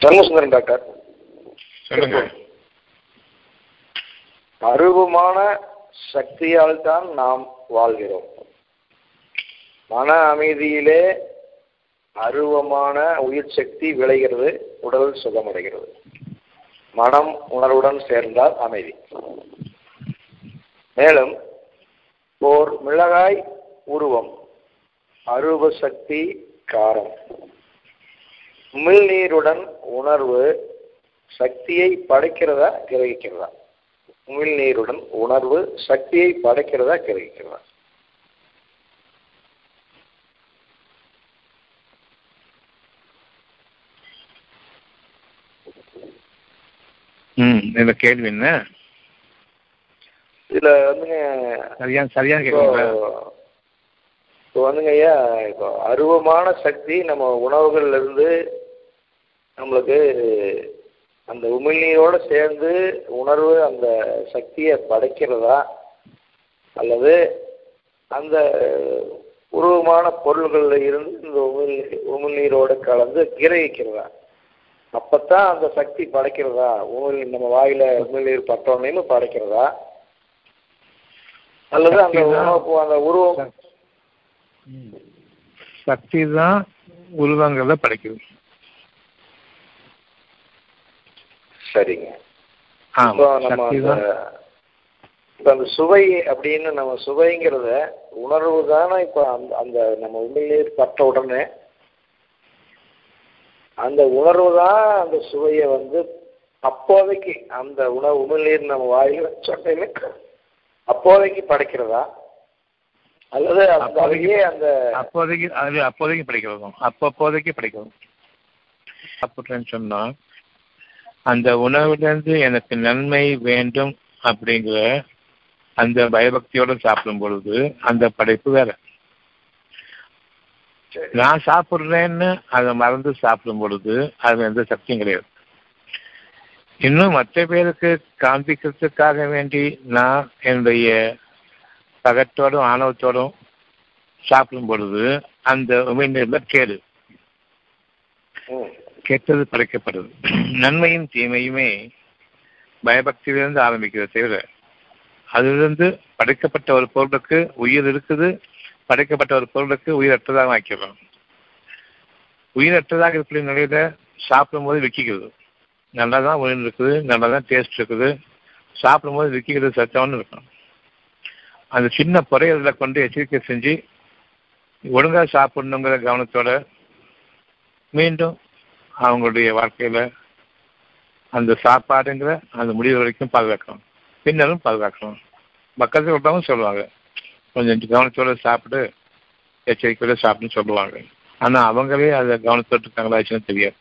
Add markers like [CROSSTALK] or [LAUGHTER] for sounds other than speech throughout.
தர்மசுந்தரன் doctor. சொல்லுங்க. அருவமான சக்தியால் தான் நாம் வாழ்கிறோம். மன அமைதியிலே அருவமான உயிர் சக்தி விளைகிறது உடல் சுகமடைகிறது. மனம் உணர்வுடன் சேர்ந்தால் அமைதி. மேலும் ஓர் மிளகாய் உருவம் அருவ சக்தி காரம். உமிழ்நீருடன் உணர்வு சக்தியை படைக்கிறதா கிரகிக்கிறதா? உமிழ்நீருடன் உணர்வு சக்தியை படைக்கிறதா கிரகிக்கிறதா? ம் இந்த கேள்வி என்ன? இதுல வந்துங்க சரியா சரியான இப்போ கேட்குங்களா இப்போ வந்துங்க ஐயா இப்போ அருவமான சக்தி நம்ம உணவுகள்ல இருந்து நம்மளுக்கு அந்த உமிழ்நீரோட சேர்ந்து உணர்வு அந்த சக்தியை படைக்கிறதா? அல்லது அந்த உருவமான பொருள்கள்ல இருந்து இந்த உமிழ் உமிழ்நீரோட கலந்து கிரகிக்கிறதா? அப்பத்தான் அந்த சக்தி படைக்கிறதா? உமிழ் நம்ம வாயில உமிழ்நீர் பட்டோன்னு படைக்கிறதா? அல்லது அந்த. உணவு அந்த உருவம் சக்தி தான் உருவங்களை படைக்குது. சரிங்க. நம்ம இப்போ அந்த சுவை அப்படின்னு நம்ம சுவைங்கிறத உணர்வு தானே இப்போ அந்த அந்த நம்ம உமிழ்நீர் பட்ட உடனே அந்த உணர்வு தான் அந்த சுவையை வந்து அப்போதைக்கு அந்த உணவு உமிழ்நீர் நம்ம வாயில் சொன்னே அப்போதைக்கு படைக்கிறதா? அல்லது அப்போதைக்கு- அந்த அப்போதைக்கு அது அப்போதைக்கு படிக்கிறதும் அப்பப்போதைக்கு படிக்கிறதும். சாப்பிட்றேன்னு சொன்னா அந்த உணவிலிருந்து எனக்கு நன்மை வேண்டும் அப்படிங்கிற அந்த பயபக்தியோட சாப்பிடும் பொழுது அந்த படைப்பு வேற. சரி. நான் சாப்பிட்றேன்னு அதை மறந்து சாப்பிடும் பொழுது அது எந்த சக்தியும் கிடையாது. இன்னும் மற்ற பேருக்கு காண்பிக்கிறதுக்காக வேண்டி நான் என்னுடைய பகத்தோடும் ஆணவத்தோடும் சாப்பிடும் பொழுது அந்த உமிழ்நீர்ல கேடு. ம், கெட்டது படைக்கப்படுது. நன்மையும் தீமையுமே பயபக்தியிலிருந்து ஆரம்பிக்கிறது தவிர அதிலிருந்து படைக்கப்பட்ட ஒரு பொருளுக்கு உயிர் இருக்குது படைக்கப்பட்ட ஒரு பொருளுக்கு உயிரற்றதாக ஆக்கிறோம் உயிரற்றதாக இருக்கிற நிலையில சாப்பிடும்போது விற்கிறது நல்லா தான் உயிர் இருக்குது நல்லா தான் டேஸ்ட் இருக்குது. சாப்பிடும்போது விற்கிறது சத்தம்னு இருக்கும். அந்த சின்ன பொறையில கொண்டு எச்சரிக்கை செஞ்சு ஒழுங்காக சாப்பிடணுங்கிற கவனத்தோட மீண்டும் அவங்களுடைய வாழ்க்கையில அந்த சாப்பாடுங்கிற அந்த முடிவு வரைக்கும் பாதுகாக்கணும். பின்னரும் பாதுகாக்கணும். பக்கத்தில் உள்ளவங்க சொல்லுவாங்க. கொஞ்சம் கவனத்தோட சாப்பிட்டு எச்சரிக்கையோட சாப்பிடுன்னு சொல்லுவாங்க. ஆனா அவங்களே அதை கவனத்தோடு இருக்காங்களாச்சுன்னு தெரியாது.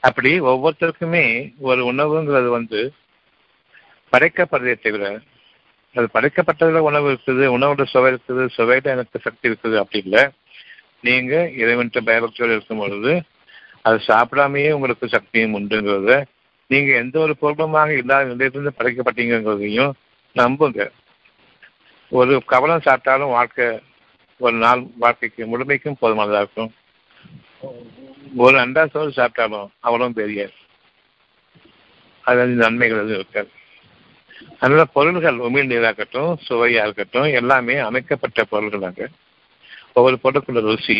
அப்படி ஒவ்வொருத்தருக்குமே ஒரு உணவுங்கிறது வந்து படைக்கப்படுறதே தவிர அது படைக்கப்பட்டதுல உணவு இருக்குது உணவோட சுவை இருக்குது சுவையில எனக்கு சக்தி இருக்குது அப்படி இல்லை. நீங்க இறைவன்கிட்ட பயபக்தியோடு இருக்கும் பொழுது அது சாப்பிடாமையே உங்களுக்கு சக்தியும் உண்டுங்கிறத. நீங்க எந்த ஒரு பொருளுமாக இல்லாத நிலையத்திலிருந்து படைக்கப்பட்டீங்கிறதையும் நம்புங்க. ஒரு கவலம் சாப்பிட்டாலும் வாழ்க்கை ஒரு நாள் வாழ்க்கைக்கு முழுமைக்கும் போதுமானதாக இருக்கும். ஒரு அண்டா சோறு சாப்பிட்டாலும் அவ்வளவு பெரிய. அது நன்மைகள் எதுவும் இருக்காது. அதனால பொருள்கள் உமிழ்நீராக இருக்கட்டும் சுவையா இருக்கட்டும் எல்லாமே அமைக்கப்பட்ட பொருள்களாங்க ஒவ்வொரு பொருளுக்குள்ள ருசி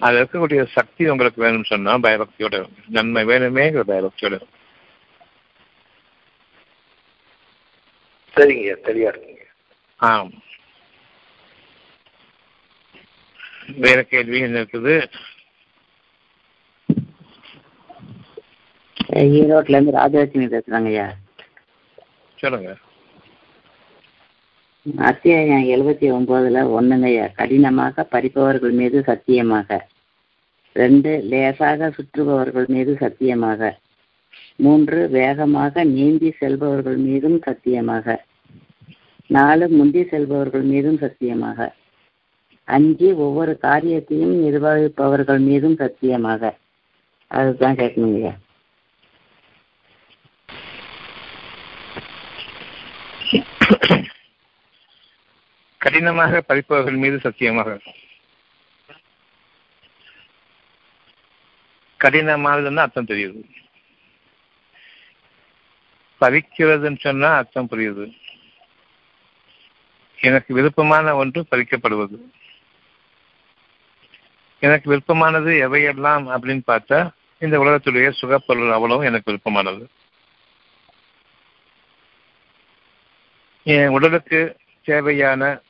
அது இருக்கக்கூடிய சக்தி உங்களுக்கு வேணும்னு சொன்னா பயபக்தியோட. நன்மை வேணுமேங்கிற பயபக்தியோட. சரிங்க தெளிவா இருக்குங்க ஆம் வேற கேள்வி என்ன இருக்குது ஈரோட்ல இருந்து ராஜலட்சுமி பேசுறாங்க ஐயா சொல்லுங்க அத்தியாயம் எழுபத்தி ஒன்பதுல ஒண்ணுங்க. கடினமாக பறிப்பவர்கள் மீது சத்தியமாக. ரெண்டு லேசாக சுற்றுபவர்கள் மீது சத்தியமாக. மூன்று வேகமாக நீந்தி செல்பவர்கள் மீதும் சத்தியமாக. நாலு முந்தி செல்பவர்கள் மீதும் சத்தியமாக. அஞ்சு ஒவ்வொரு காரியத்தையும் நிர்வகிப்பவர்கள் மீதும் சத்தியமாக. அதுதான் கேட்கணுங்கய்யா ஐயா கடினமாக படிப்பவர்கள் மீது சத்தியமாக. கடினமானதுன்னு அர்த்தம் தெரியுது. பறிக்கிறதுன்னு சொன்னா அர்த்தம் புரியுது. எனக்கு விருப்பமான ஒன்று பறிக்கப்படுவது எனக்கு விருப்பமானது எவையெல்லாம் அப்படின்னு பார்த்தா இந்த உலகத்துடைய சுகப்பொருள் அவ்வளவும் எனக்கு விருப்பமானது. என் உடலுக்கு தேவையான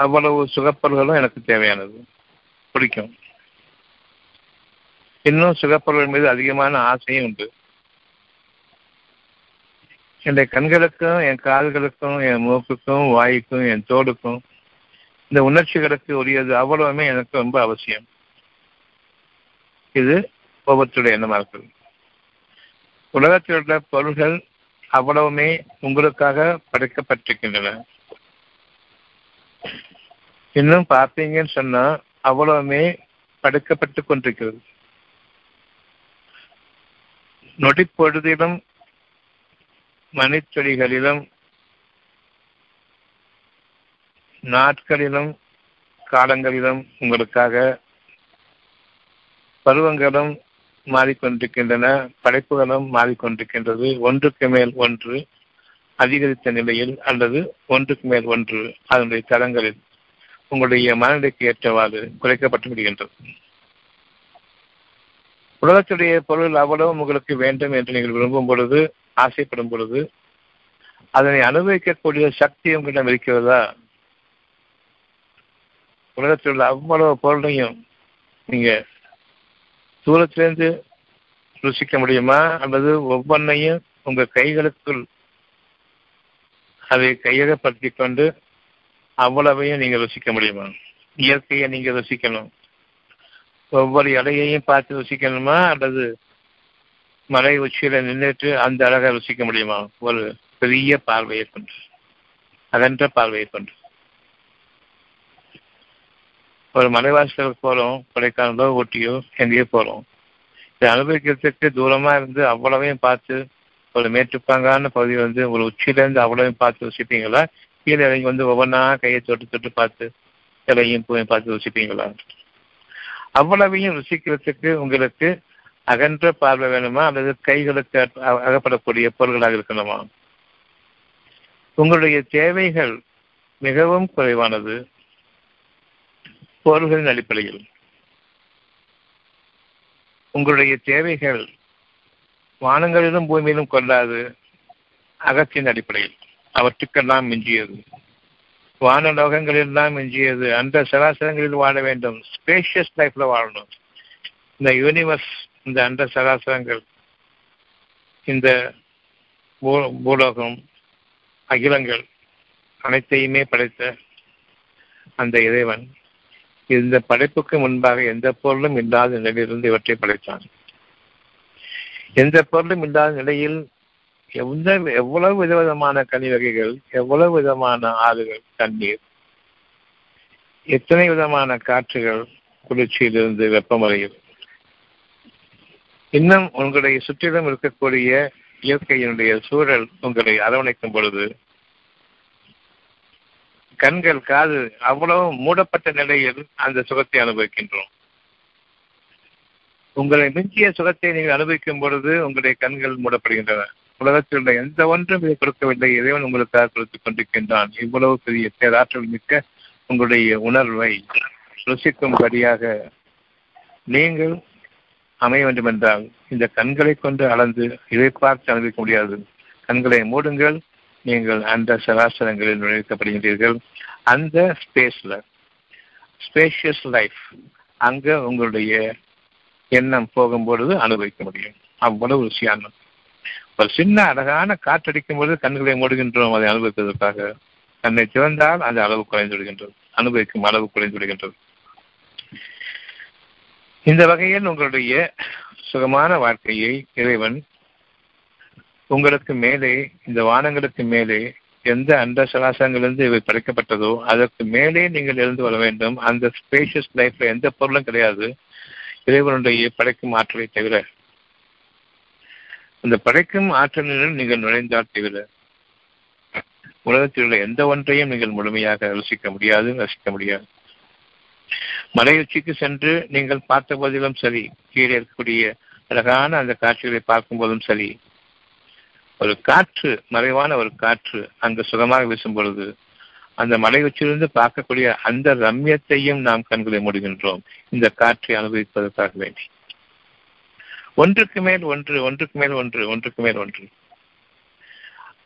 அவ்வளவு சுகப்பல்களும் எனக்கு தேவையானது. பிடிக்கும். இன்னும் சுகப்பல்கள் மீது அதிகமான ஆசையும் உண்டு. என்னுடைய கண்களுக்கும் என் கால்களுக்கும் என் மூக்குக்கும் வாய்க்கும் என் தோடுக்கும் இந்த உணர்ச்சிகளுக்கு உரியது அவ்வளவுமே எனக்கு ரொம்ப அவசியம். இது ஒவ்வொருத்தருடைய எண்ணமாக இருக்குது உலகத்தில் உள்ள பொருள்கள் அவ்வளவுமே உங்களுக்காக படைக்கப்பட்டிருக்கின்றன. இன்னும் பார்த்தீங்கன்னு சொன்னா அவ்வளவுமே படுக்கப்பட்டு கொண்டிருக்கிறது. நொடிப்பொழுதிலும் மணிச்சொலிகளிலும் நாட்களிலும் காலங்களிலும் உங்களுக்காக பருவங்களும் மாறிக்கொண்டிருக்கின்றன படைப்புகளும் மாறிக்கொண்டிருக்கின்றது. ஒன்றுக்கு மேல் ஒன்று அதிகரித்த நிலையில் அல்லது ஒன்றுக்கு மேல் ஒன்று அதனுடைய தரங்களில் உங்களுடைய மனநிலைக்கு ஏற்றவாறு குறைக்கப்பட்டு விடுகின்றது. உலகத்துடைய பொருள் அவ்வளவு உங்களுக்கு வேண்டும் என்று நீங்கள் விரும்பும் பொழுது ஆசைப்படும் பொழுது அதனை அனுபவிக்கக்கூடிய சக்தி உங்களிடம் இருக்கிறதா? உலகத்தில் உள்ள அவ்வளவு பொருளையும் நீங்க தூரத்திலிருந்து ருசிக்க முடியுமா? அல்லது ஒவ்வொன்றையும் உங்க கைகளுக்குள் அதை கையகப்படுத்திக் கொண்டு அவ்வளவையும் நீங்கள் ருசிக்க முடியுமா? இயற்கையை நீங்கள் ருசிக்கணும். ஒவ்வொரு இலையையும் பார்த்து ருசிக்கணுமா? அல்லது மலை உச்சியில நின்றுட்டு அந்த அழகை ருசிக்க முடியுமா? ஒரு பெரிய பார்வையை கொண்டு. அகன்ற பார்வையை கொண்டு. ஒரு மலைவாசலுக்கு போறோம் கொடைக்கானலோ ஊட்டியோ எங்கேயோ போறோம். இதை அனுபவிக்கிறதுக்கு தூரமா இருந்து அவ்வளவையும் பார்த்து ஒரு மேட்டுப்பாங்கான பகுதி வந்து ஒரு உச்சியிலேருந்து அவ்வளவு பார்த்து ருசிப்பீங்களா? கீழே இறங்கி வந்து ஒவ்வொன்றா கையை தொட்டு தொட்டு பார்த்து இலையும் பூவையும் பார்த்து ருசிப்பீங்களா? அவ்வளவையும் ருசிக்கிறதுக்கு உங்களுக்கு அகன்ற பார்வை வேணுமா? அல்லது கைகளுக்கு அகப்படக்கூடிய பொருள்களாக இருக்கணுமா? உங்களுடைய தேவைகள் மிகவும் குறைவானது. பொருள்களின் அடிப்படையில். உங்களுடைய தேவைகள் வானங்களிலும் பூமியிலும் கொள்ளாது அகத்தின் அடிப்படையில். அவற்றுக்கெல்லாம் மிஞ்சியது. வான லோகங்களெல்லாம் மிஞ்சியது. அந்த சராசரங்களில் வாழ வேண்டும். ஸ்பேஷியஸ் லைஃப்ல வாழணும். இந்த யூனிவர்ஸ் இந்த அண்ட சராசரங்கள் இந்த பூலோகம் அகிலங்கள் அனைத்தையுமே படைத்த அந்த இறைவன். இந்த படைப்புக்கு முன்பாக எந்த பொருளும் இல்லாத நிலையிலிருந்து இவற்றை படைத்தான். எந்த பொருளும் இல்லாத நிலையில் எந்த எவ்வளவு விதவிதமான கனி வகைகள் எவ்வளவு விதமான ஆறுகள் தண்ணீர் எத்தனை விதமான காற்றுகள் குளிர்ச்சியிலிருந்து வெப்பமடையில் இன்னும் உங்களுடைய சுற்றிலும் இருக்கக்கூடிய இயற்கையினுடைய சூழல் உங்களை அரவணைக்கும் பொழுது கண்கள் காது அவ்வளவு மூடப்பட்ட நிலையில் அந்த சுகத்தை அனுபவிக்கின்றோம். உங்களை மிஞ்சிய சுகத்தை நீங்கள் அனுபவிக்கும் பொழுது உங்களுடைய கண்கள் மூடப்படுகின்றன. உலகத்தில் உள்ள எந்த ஒன்றும் இதை கொடுக்கவில்லை. இறைவன் உங்களுக்காக கொடுத்துக் கொண்டிருக்கின்றான். இவ்வளவு பெரிய பேராற்றல் மிக்க உங்களுடைய உணர்வை ருசிக்கும்படியாக நீங்கள் அமைய வேண்டும் என்றால் இந்த கண்களை கொண்டு அளந்து இதை பார்த்து அனுபவிக்க முடியாது. கண்களை மூடுங்கள். நீங்கள் அந்த சராசரங்களில் நுழைக்கப்படுகின்றீர்கள். அந்த ஸ்பேஸ்ல ஸ்பேஷியஸ் லைஃப் அங்க உங்களுடைய எண்ணம் போகும்பொழுது அனுபவிக்க முடியும். அவ்வளவு ருசியானம் ஒரு சின்ன அழகான காற்றடிக்கும் பொழுது கண்களை மூடுகின்றோம் அதை அனுபவிப்பதற்காக. கண்ணை திறந்தால் அந்த அளவு குறைந்து விடுகின்றது. அனுபவிக்கும் அளவு குறைந்து விடுகின்றது. இந்த வகையில் உங்களுடைய சுகமான வாழ்க்கையை இறைவன் உங்களுக்கு மேலே இந்த வானங்களுக்கு மேலே எந்த அண்ட சலாசங்களிலிருந்து இவை படைக்கப்பட்டதோ அதற்கு மேலே நீங்கள் எழுந்து வர வேண்டும். அந்த ஸ்பேஷியஸ் லைஃப்ல எந்த பொருளும் கிடையாது. இறைவனுடைய படைக்கும் ஆற்றலை தவிர அந்த படைக்கும் ஆற்றலில் நீங்கள் நுழைந்தால் தவிர உலகத்தில் உள்ள எந்த ஒன்றையும் நீங்கள் முழுமையாக ரசிக்க முடியாது ரசிக்க முடியாது. மலை உச்சிக்கு சென்று நீங்கள் பார்த்த போதிலும் சரி கீழே இருக்கக்கூடிய அழகான அந்த காட்சிகளை பார்க்கும் போதும் சரி ஒரு காற்று மறைவான ஒரு காற்று அங்கு சுகமாக வீசும் பொழுது அந்த மலை உச்சியிலிருந்து பார்க்கக்கூடிய அந்த ரம்யத்தையும் நாம் கண்களை மூடுகின்றோம். இந்த காற்றை அனுபவிப்பதற்காக வேண்டி. ஒன்றுக்கு மேல் ஒன்று ஒன்றுக்கு மேல் ஒன்று ஒன்றுக்கு மேல் ஒன்று.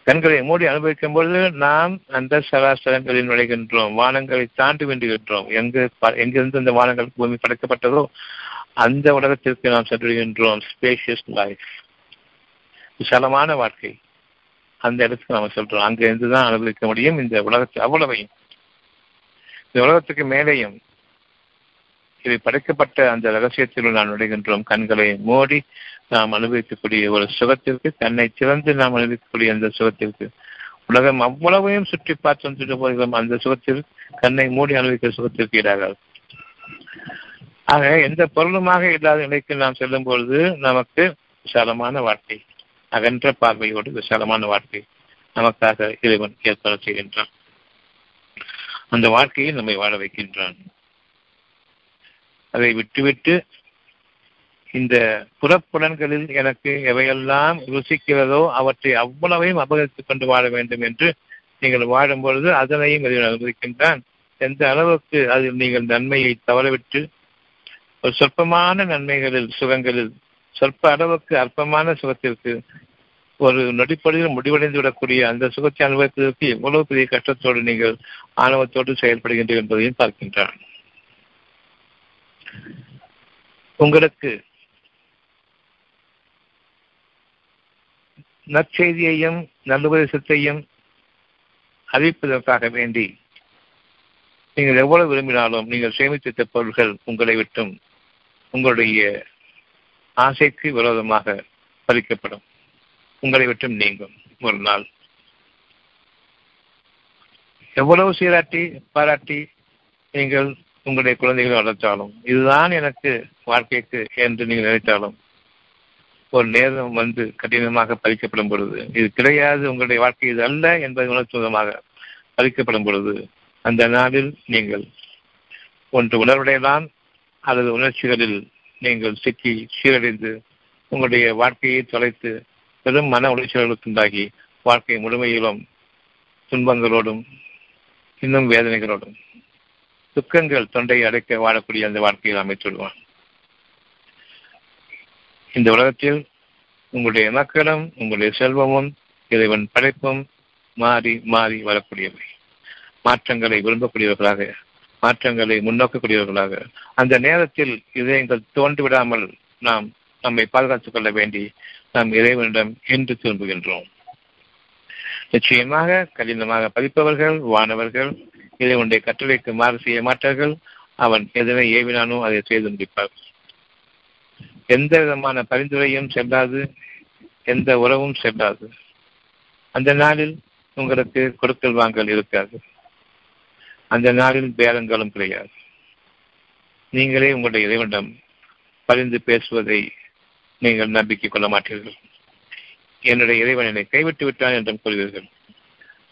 கண்களை மூடி அனுபவிக்கும் பொழுது நாம் அந்த சராசரங்களில் நுழைகின்றோம். வானங்களை தாண்டி வென்றுகின்றோம் எங்கு எங்கிருந்து அந்த வானங்கள் பூமி படைக்கப்பட்டதோ அந்த உலகத்திற்கு நாம் சென்றுகின்றோம் ஸ்பேஷியஸ் லைஃப் விசாலமான வாழ்க்கை. அந்த இடத்துக்கு நாம சொல்றோம். அங்க இருந்துதான் அனுபவிக்க முடியும். இந்த உலகத்தை அவ்வளவையும். இந்த உலகத்துக்கு மேலேயும் இவை படைக்கப்பட்ட அந்த ரகசியத்தில் நாம் நுழைகின்றோம். கண்களை மூடி நாம் அனுபவிக்கக்கூடிய ஒரு சுகத்திற்கு தன்னை சிறந்து நாம் அனுபவிக்கக்கூடிய அந்த சுகத்திற்கு. உலகம் அவ்வளவையும் சுற்றி பார்த்து வந்துட்டு போகிறோம். அந்த சுகத்தில் கண்ணை மூடி அனுபவிக்கிற சுகத்திற்கு ஈடாகாது ஆக எந்த பொருளுமாக இல்லாத நிலைக்கு நாம் செல்லும் பொழுது நமக்கு விசாலமான வாழ்க்கை. அகன்ற பார்வையோடு விசாலமான வாழ்க்கை நமக்காக இறைவன் ஏற்பாடு செய்கின்றான். அந்த வாழ்க்கையை நம்மை வாழ வைக்கின்றான். அதை விட்டுவிட்டு இந்த புறப்புலன்களில் எனக்கு எவையெல்லாம் ருசிக்கிறதோ அவற்றை அவ்வளவையும் அபகரித்துக் கொண்டு வாழ வேண்டும் என்று நீங்கள் வாழும் பொழுது அதனையும் இறைவன் அனுமதிக்கின்றான். எந்த அளவுக்கு அதில் நீங்கள் நன்மையை தவறவிட்டு ஒரு சொற்பமான நன்மைகளில் சுகங்களில் சொற்ப அளவுக்கு அற்பமான சுகத்திற்கு ஒரு நொடிப்பொழுதில் முடிவடைந்து விடக்கூடிய அந்த சுகத்தை அனுபவிப்பதற்கு எவ்வளவு பெரிய கஷ்டத்தோடு நீங்கள் ஆணவத்தோடு செயல்படுகின்ற என்பதையும் பார்க்கின்றான் உங்களுக்கு நற்செய்தியையும் நல்லுபதேசத்தையும் அறிவிப்பதற்காக வேண்டி நீங்கள் எவ்வளவு விரும்பினாலும் நீங்கள் சேமித்து வைத்த பொருள்கள் உங்களை விட்டும் உங்களுடைய ஆசைக்கு விரோதமாக பறிக்கப்படும். உங்களை விட்டும் நீங்கும். ஒரு நாள். எவ்வளவு சீராட்டி பாராட்டி நீங்கள் உங்களுடைய குழந்தைகளை வளர்த்தாலும் இதுதான் எனக்கு வாழ்க்கைக்கு என்று நீங்கள் நினைத்தாலும் ஒரு நேரம் வந்து கடினமாக பறிக்கப்படும் பொழுது இது கிடையாது உங்களுடைய வாழ்க்கை இது அல்ல என்பதை உணர்த்துவதமாக பறிக்கப்படும் பொழுது அந்த நாளில் நீங்கள் ஒன்று உணர்வுடையதான் அல்லது உணர்ச்சிகளில் நீங்கள் சிக்கி சீரடைந்து உங்களுடைய வாழ்க்கையை தொலைத்து பெரும் மன உளைச்சல்களுக்கு உண்டாகி வாழ்க்கை முழுமையிலும் துன்பங்களோடும் இன்னும் வேதனைகளோடும் துக்கங்கள் தொண்டையை அடைக்க வாழக்கூடிய அந்த வாழ்க்கையில் அமைத்துள்வான் இந்த உலகத்தில் உங்களுடைய மக்களும் உங்களுடைய செல்வமும் இறைவன் படைப்பும் மாறி மாறி வரக்கூடியவை. மாற்றங்களை விரும்பக்கூடியவர்களாக மாற்றங்களை முன்னோக்கக்கூடியவர்களாக அந்த நேரத்தில் இதயங்கள் தோன்றிவிடாமல் நாம் நம்மை பாதுகாத்துக் கொள்ள வேண்டி நாம் இறைவனிடம் என்று திரும்புகின்றோம். நிச்சயமாக கடினமாக பதிப்பவர்கள் வானவர்கள் இறைவனுடைய கட்டளைக்கு மாறு செய்ய மாட்டார்கள். அவன் எதனை ஏவினானோ அதை செய்து முடிப்பார். எந்த விதமான பரிந்துரையும் செல்லாது எந்த உறவும் செல்லாது. அந்த நாளில் உங்களுக்கு கொடுக்கல் வாங்கல் இருக்காது. அந்த நாளில் பேரங்களும் கிடையாது. நீங்களே உங்களுடைய இறைவனிடம் பரிந்து பேசுவதை நீங்கள் நம்பிக்கை கொள்ள மாட்டீர்கள். என்னுடைய இறைவன் என்னை கைவிட்டு விட்டான் என்றும் கூறுவீர்கள்.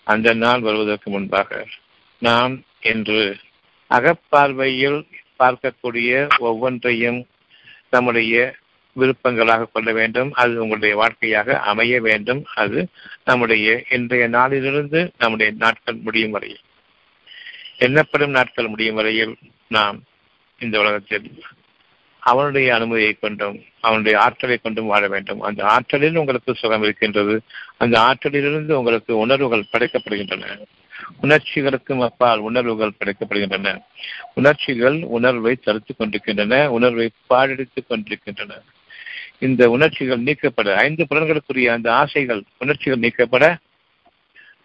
அந்த நாள் வருவதற்கு முன்பாக நான் என்று அகப்பார்வையில் பார்க்கக்கூடிய ஒவ்வொன்றையும் நம்முடைய விருப்பங்களாக கொள்ள வேண்டும். அது உங்களுடைய வாழ்க்கையாக அமைய வேண்டும். அது நம்முடைய இன்றைய நாளிலிருந்து நம்முடைய நாட்கள் முடியும் வரையில். எண்ணப்படும் நாட்கள் முடியும் வரையில் நாம் இந்த உலகத்தில் அவனுடைய அனுமதியை கொண்டும் அவனுடைய ஆற்றலை கொண்டும் வாழ வேண்டும். அந்த ஆற்றலில் உங்களுக்கு சுகம் இருக்கின்றது. அந்த ஆற்றலிலிருந்து உங்களுக்கு உணர்வுகள் படைக்கப்படுகின்றன. உணர்ச்சிகளுக்கும் அப்பால் உணர்வுகள் படைக்கப்படுகின்றன. உணர்ச்சிகள் உணர்வை தடுத்துக் கொண்டிருக்கின்றன உணர்வை பாடெடுத்துக் கொண்டிருக்கின்றன. இந்த உணர்ச்சிகள் நீக்கப்பட ஐந்து புலன்களுக்குரிய அந்த ஆசைகள் உணர்ச்சிகள் நீக்கப்பட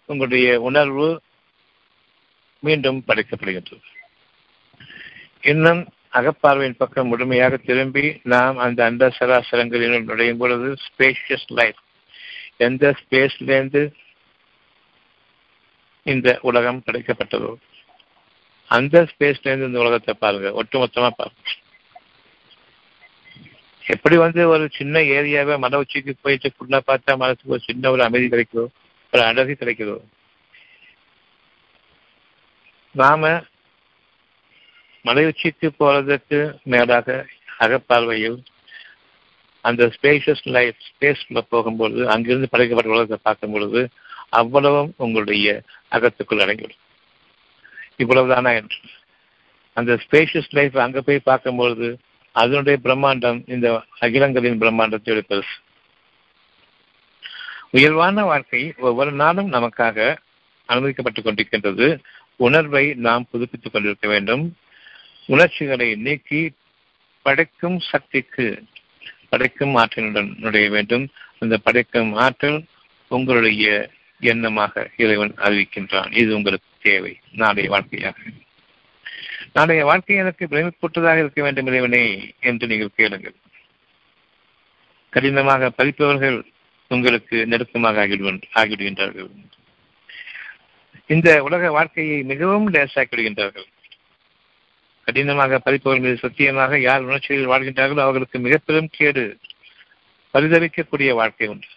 உங்களுடைய உணர்வு மீண்டும் படைக்கப்படுகின்றது. இன்னும் அகப்பார்வையின் பக்கம் முழுமையாக திரும்பி நாம் அந்த அந்த சராசரங்களில் நுழையும் பொழுது ஸ்பேஷியஸ் லைஃப் எந்த ஸ்பேஸ்லேருந்து இந்த உலகம் கிடைக்கப்பட்டதோ அந்த ஸ்பேஸ்லேருந்து இந்த உலகத்தை பாருங்க ஒட்டுமொத்தமாக பாருங்க. எப்படி வந்து ஒரு சின்ன ஏரியாவை மன உச்சிக்கு போயிட்டு ஃபுல்லாக பார்த்தா மனசுக்கு ஒரு சின்ன ஒரு அமைதி கிடைக்குதோ ஒரு அழகு கிடைக்குதோ நாம மலை உச்சிக்கு போறதுக்கு மேலாக அகப்பார்வையில் அந்த ஸ்பேஷியஸ் லைஃப் ஸ்பேஸ்ல போகும்பொழுது அங்கிருந்து படைக்கப்பட்ட உலகத்தை பார்க்கும் பொழுது அவ்வளவும் உங்களுடைய அகத்துக்குள் அடங்கிவிடும். இவ்வளவுதானா என்று. அந்த ஸ்பேஷியஸ் லைஃப் அங்க போய் பார்க்கும்பொழுது அதனுடைய பிரம்மாண்டம் இந்த அகிலங்களின் பிரம்மாண்டத்தை பெருசு. உயர்வான வாழ்க்கை ஒவ்வொரு நாளும் நமக்காக அனுமதிக்கப்பட்டுக் கொண்டிருக்கின்றது. உணர்வை நாம் புதுப்பித்துக் கொண்டிருக்க வேண்டும். உணர்ச்சிகளை நீக்கி படைக்கும் சக்திக்கு படைக்கும் ஆற்றலுடன் நுழைய வேண்டும். அந்த படைக்கும் ஆற்றல் உங்களுடைய எண்ணமாக இறைவன் அறிவிக்கின்றான். இது உங்களுக்கு தேவை. நாளைய வாழ்க்கையாக. நாளைய வாழ்க்கை எனக்கு பிரமிப்புற்றதாக இருக்க வேண்டும் இறைவனே என்று நீங்கள் கேளுங்கள். கடினமாக படிப்பவர்கள் உங்களுக்கு நெருக்கமாக ஆகிவிடுகின்றார்கள் இந்த உலக வாழ்க்கையை மிகவும் லேசாக்கிவிடுகின்றார்கள். கடினமாக பறிப்பவர்கள் மீது சத்தியமாக யார் உணர்ச்சியில் வாழ்கின்றார்களோ அவர்களுக்கு மிக பெரும் கேடு பரிதவிக்கக்கூடிய வாழ்க்கை உண்டு.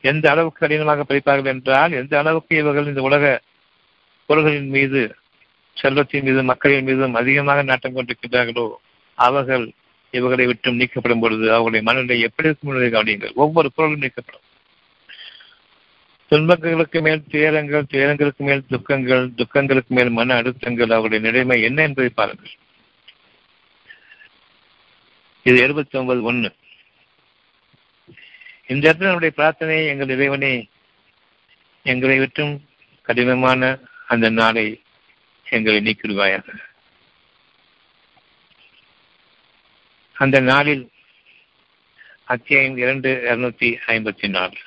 எந்த அளவுக்கு கடினமாக பறிப்பார்கள் என்றால் எந்த அளவுக்கு இவர்கள் இந்த உலக பொருள்களின் மீது செல்வத்தின் மீது மக்களின் மீதும் அதிகமாக நாட்டம் கொண்டிருக்கின்றார்களோ அவர்கள் இவர்களை விட்டு நீக்கப்படும் பொழுது அவர்களுடைய மனநிலை எப்படி இருக்கும் என்பதை கவனியுங்கள். ஒவ்வொரு பொருளும் நீக்கப்படும். துன்பங்களுக்கு மேல் துயரங்கள் துயரங்களுக்கு மேல் துக்கங்கள் துக்கங்களுக்கு மேல் மன அழுத்தங்கள் அவருடைய நிலைமை என்ன என்பதை பாருங்கள். இது எழுபத்தி ஒன்பது ஒன்று இந்த இடத்துல நம்முடைய பிரார்த்தனை எங்கள் இறைவனே எங்களை விட்டும் கடினமான அந்த நாளை எங்களை நீக்கிடுவாயாக. அந்த நாளில் அத்தியாயம் இரண்டு இருநூத்தி ஐம்பத்தி நாலு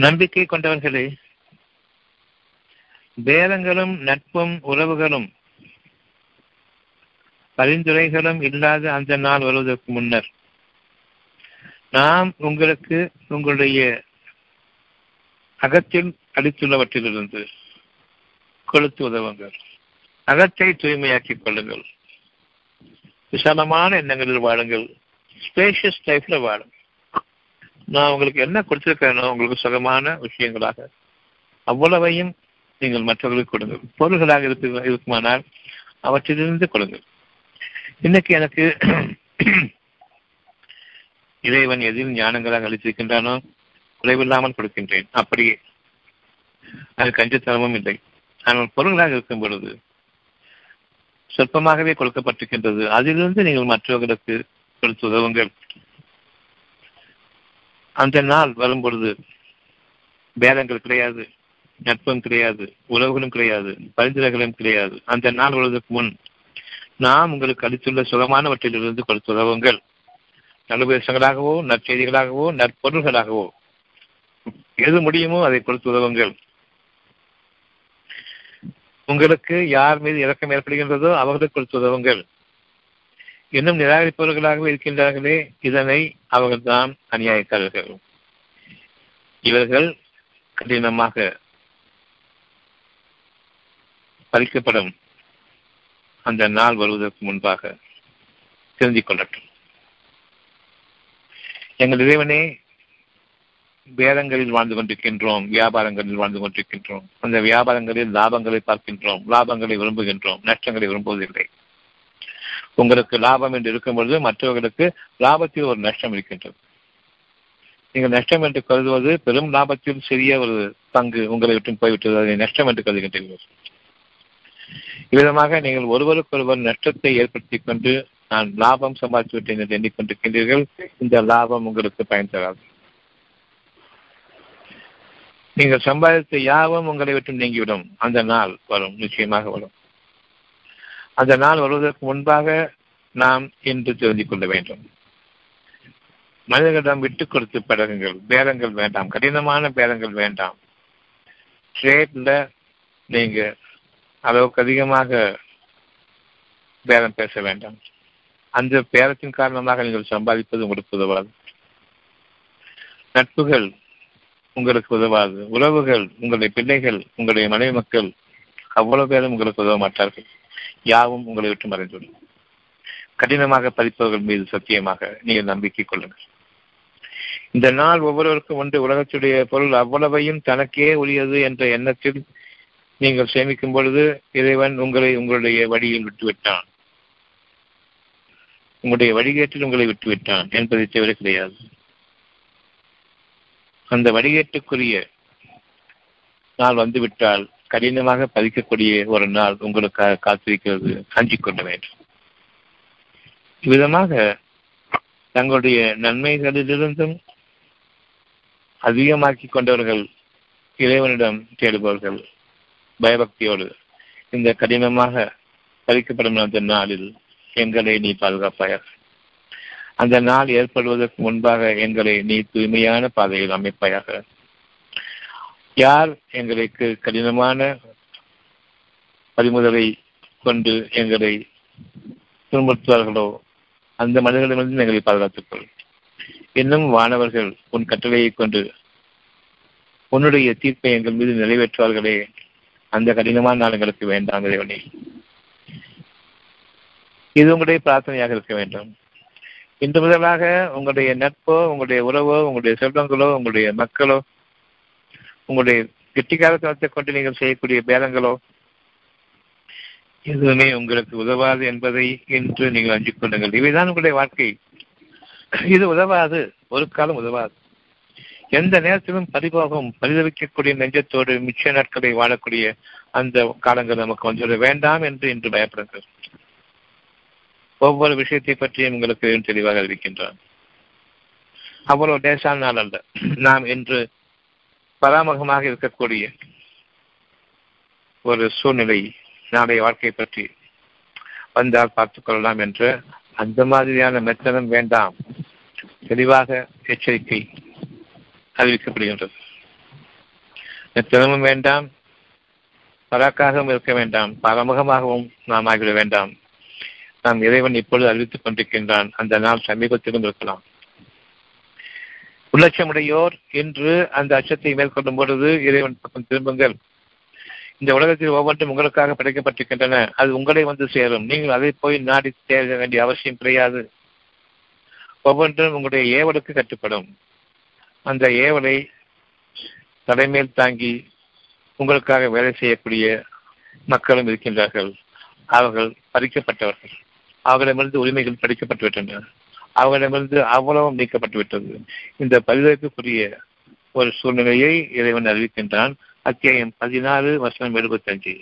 நம்பிக்கை கொண்டவர்களே பேரங்களும் நட்பும் உறவுகளும் பரிந்துரைகளும் இல்லாத அந்த நாள் வருவதற்கு முன்னர் நாம் உங்களுக்கு உங்களுடைய அகத்தில் அளித்துள்ளவற்றிலிருந்து கொளுத்து உதவுங்கள். அகத்தை தூய்மையாக்கிக் கொள்ளுங்கள். விசாலமான எண்ணங்களில் வாழுங்கள். ஸ்பேஷியஸ் லைஃப்ல வாழுங்கள். நான் உங்களுக்கு என்ன கொடுத்திருக்கேனோ உங்களுக்கு சுகமான விஷயங்களாக. அவ்வளவையும் நீங்கள் மற்றவர்களுக்கு கொடுங்கள். பொருள்களாக இருக்கு இருக்குமானால் அவற்றிலிருந்து கொடுங்கள். இன்னைக்கு எனக்கு [CLEARS THROAT] இறைவன் எதில் ஞானங்களாக அளித்திருக்கின்றானோ குறைவில்லாமல் கொடுக்கின்றேன். அப்படியே. அது கஞ்சத்தனமும் இல்லை. ஆனால் பொருள்களாக இருக்கும் பொழுது சொற்பமாகவே கொடுக்கப்பட்டிருக்கின்றது. அதிலிருந்து நீங்கள் மற்றவர்களுக்கு கொடுத்து உதவுங்கள். அந்த நாள் வரும் பொழுது பேதங்கள் கிடையாது நட்பும் கிடையாது உறவுகளும் கிடையாது பரிந்துரைகளும் கிடையாது. அந்த நாள் வருவதற்கு முன் நாம் உங்களுக்கு அளித்துள்ள சுகமானவற்றிலிருந்து கொடுத்து உதவுங்கள் நல்லுபதேசங்களாகவோ நற்செய்திகளாகவோ நற்பொருள்களாகவோ எது முடியுமோ அதை கொடுத்து உதவுங்கள். உங்களுக்கு யார் மீது இறக்கம் ஏற்படுகின்றதோ அவர்களுக்கு கொடுத்து உதவுங்கள். இன்னும் நிராகரிப்பவர்களாகவே இருக்கின்றார்களே இதனை அவர்கள் தான் இவர்கள் கடினமாக பறிக்கப்படும் அந்த நாள் வருவதற்கு முன்பாக தெரிந்து கொள்ளட்டும். எங்கள் இறைவனே வேதங்களில் வாழ்ந்து கொண்டிருக்கின்றோம் வியாபாரங்களில் வாழ்ந்து கொண்டிருக்கின்றோம். அந்த வியாபாரங்களில் லாபங்களை பார்க்கின்றோம் லாபங்களை விரும்புகின்றோம் நஷ்டங்களை விரும்புவதில்லை. உங்களுக்கு லாபம் என்று இருக்கும் பொழுது மற்றவர்களுக்கு லாபத்தில் ஒரு நஷ்டம் இருக்கின்றது. நீங்கள் நஷ்டம் என்று கருதுவது பெரும் லாபத்தில் சிறிய ஒரு பங்கு உங்களை விட்டு போய்விட்டது. அதை நஷ்டம் என்று கருதுகின்றீர்கள். இவ்விதமாக நீங்கள் ஒருவருக்கொருவர் நஷ்டத்தை ஏற்படுத்தி கொண்டு நான் லாபம் சம்பாதித்து விட்டேன் என்று எண்ணிக்கொண்டிருக்கின்றீர்கள். இந்த லாபம் உங்களுக்கு பயன் தராது. நீங்கள் சம்பாதித்த யாவும் உங்களை விட்டு நீங்கிவிடும். அந்த நாள் வரும். நிச்சயமாக வரும். அந்த நாள் வருவதற்கு முன்பாக நாம் இன்று தெரிந்து கொள்ள வேண்டும். மனிதர்களிடம் விட்டுக் கொடுத்து பழகுங்கள். பேரங்கள் வேண்டாம். கடினமான பேரங்கள் வேண்டாம். ட்ரேட்ல நீங்க அளவுக்கு அதிகமாக பேரம் பேச வேண்டாம். அந்த பேரத்தின் காரணமாக நீங்கள் சம்பாதிப்பது உங்களுக்கு உதவாது. நட்புகள் உங்களுக்கு உதவாது. உறவுகள் உங்களுடைய பிள்ளைகள் உங்களுடைய மனைவி மக்கள் அவ்வளவு பேரும் உங்களுக்கு உதவ மாட்டார்கள். யாவும் உங்களை விட்டு மறைந்துவிடும். கடினமாக பதிப்பவர்கள் மீது சத்தியமாக நீங்கள் நம்பிக்கை கொள்ளுங்கள். இந்த நாள் ஒவ்வொருவருக்கும் ஒன்று உலகத்துடைய பொருள் அவ்வளவையும் தனக்கே உரியது என்ற எண்ணத்தில் நீங்கள் சேமிக்கும் பொழுது இறைவன் உங்களை உங்களுடைய வழியில் விட்டுவிட்டான். உங்களுடைய வழிகேட்டில் உங்களை விட்டுவிட்டான் என்பதை தவிர கிடையாது. அந்த வழிகேட்டுக்குரிய நாள் வந்துவிட்டால் கடினமாக பதிக்கக்கூடிய ஒரு நாள் உங்களுக்காக காத்திருக்கிறது. அஞ்சிக் கொள்ள வேண்டும் இவ்விதமாக தங்களுடைய நன்மைகளிலிருந்தும் அதிகமாக்கி கொண்டவர்கள் இறைவனிடம் தேடுபவர்கள் பயபக்தியோடு இந்த கடினமாக பறிக்கப்படும் அந்த நாளில் எங்களை நீ பாதுகாப்பாயர் அந்த நாள் ஏற்படுவதற்கு முன்பாக எங்களை நீ தூய்மையான பாதையில் அமைப்பாயாக. யார் எங்களுக்கு கடினமான பறிமுதலை கொண்டு எங்களை துன்புறுத்துவார்களோ அந்த மனிதர்களிடமிருந்து எங்களை பாதுகாத்துக்கொள் இன்னும் வானவர்கள் உன் கட்டளையை கொண்டு உன்னுடைய தீர்ப்பை எங்கள் மீது நிறைவேற்றுவார்களே அந்த கடினமான நாள் எங்களுக்கு வேண்டாம் இறைவனே. இது உங்களுடைய பிரார்த்தனையாக இருக்க வேண்டும். இன்று முதலாக உங்களுடைய நட்போ உங்களுடைய உறவோ உங்களுடைய செல்வங்களோ உங்களுடைய மக்களோ உங்களுடைய கெட்டிக்காரத்தனத்தை கொண்டு நீங்கள் செய்யக்கூடிய பேதங்களோ எதுவுமே உங்களுக்கு உதவாது என்பதை என்று நீங்கள் அஞ்சிக் கொள்ளுங்கள். இவைதான் உங்களுடைய வாழ்க்கை. இது உதவாது ஒரு காலம் உதவாது. எந்த நேரத்திலும் பரிபோகம் பரிதவிக்கக்கூடிய நெஞ்சத்தோடு மிச்ச நாட்களை வாழக்கூடிய அந்த காலங்கள் நமக்கு வந்துவிட வேண்டாம் என்று இன்று பயப்படுங்கள். ஒவ்வொரு விஷயத்தை பற்றியும் உங்களுக்கு தெளிவாக இருக்கின்றான் அவ்வளவு லேசான நாள் அல்ல. நாம் இன்று பராமுகமாக இருக்கக்கூடிய ஒரு சூழ்நிலை நாளைய வாழ்க்கை பற்றி வந்தால் பார்த்துக் கொள்ளலாம் என்று அந்த மாதிரியான மெத்தனம் வேண்டாம். தெளிவாக எச்சரிக்கை அறிவிக்கப்படுகின்றது. மெத்தனமும் வேண்டாம் பராக்காகவும் இருக்க வேண்டாம் பரமுகமாகவும் நாம் ஆகிவிட வேண்டாம். நாம் இறைவன் இப்பொழுது அறிவித்துக் கொண்டிருக்கின்றான் அந்த நாள் சமீபத்திலும் இருக்கலாம். உள்ளட்சமுடையோர் இன்று அந்த அச்சத்தை மேற்கொள்ளும் பொழுது இறைவன் பக்கம் திரும்புங்கள். இந்த உலகத்தில் ஒவ்வொன்றும் உங்களுக்காக படைக்கப்பட்டிருக்கின்றன. அது உங்களை வந்து சேரும். நீங்கள் அதை போய் நாடி தேட வேண்டிய அவசியம் கிடையாது. ஒவ்வொன்றும் உங்களுடைய ஏவலுக்கு கட்டுப்படும். அந்த ஏவலை தலைமையில் தாங்கி உங்களுக்காக வேலை செய்யக்கூடிய மக்களும் இருக்கின்றார்கள். அவர்கள் பறிக்கப்பட்டவர்கள். அவர்களிடமிருந்து உரிமைகள் பறிக்கப்பட்டு விட்டன அவரிடமிருந்து அவ்வளவும் நீக்கப்பட்டு விட்டது இந்த பரிதவிப்புக்குரிய ஒரு சூழ்நிலையை இறைவன் அறிவிக்கின்றான். அத்தியாயம் பதினாறு வசனம் எழுபத்தஞ்சு.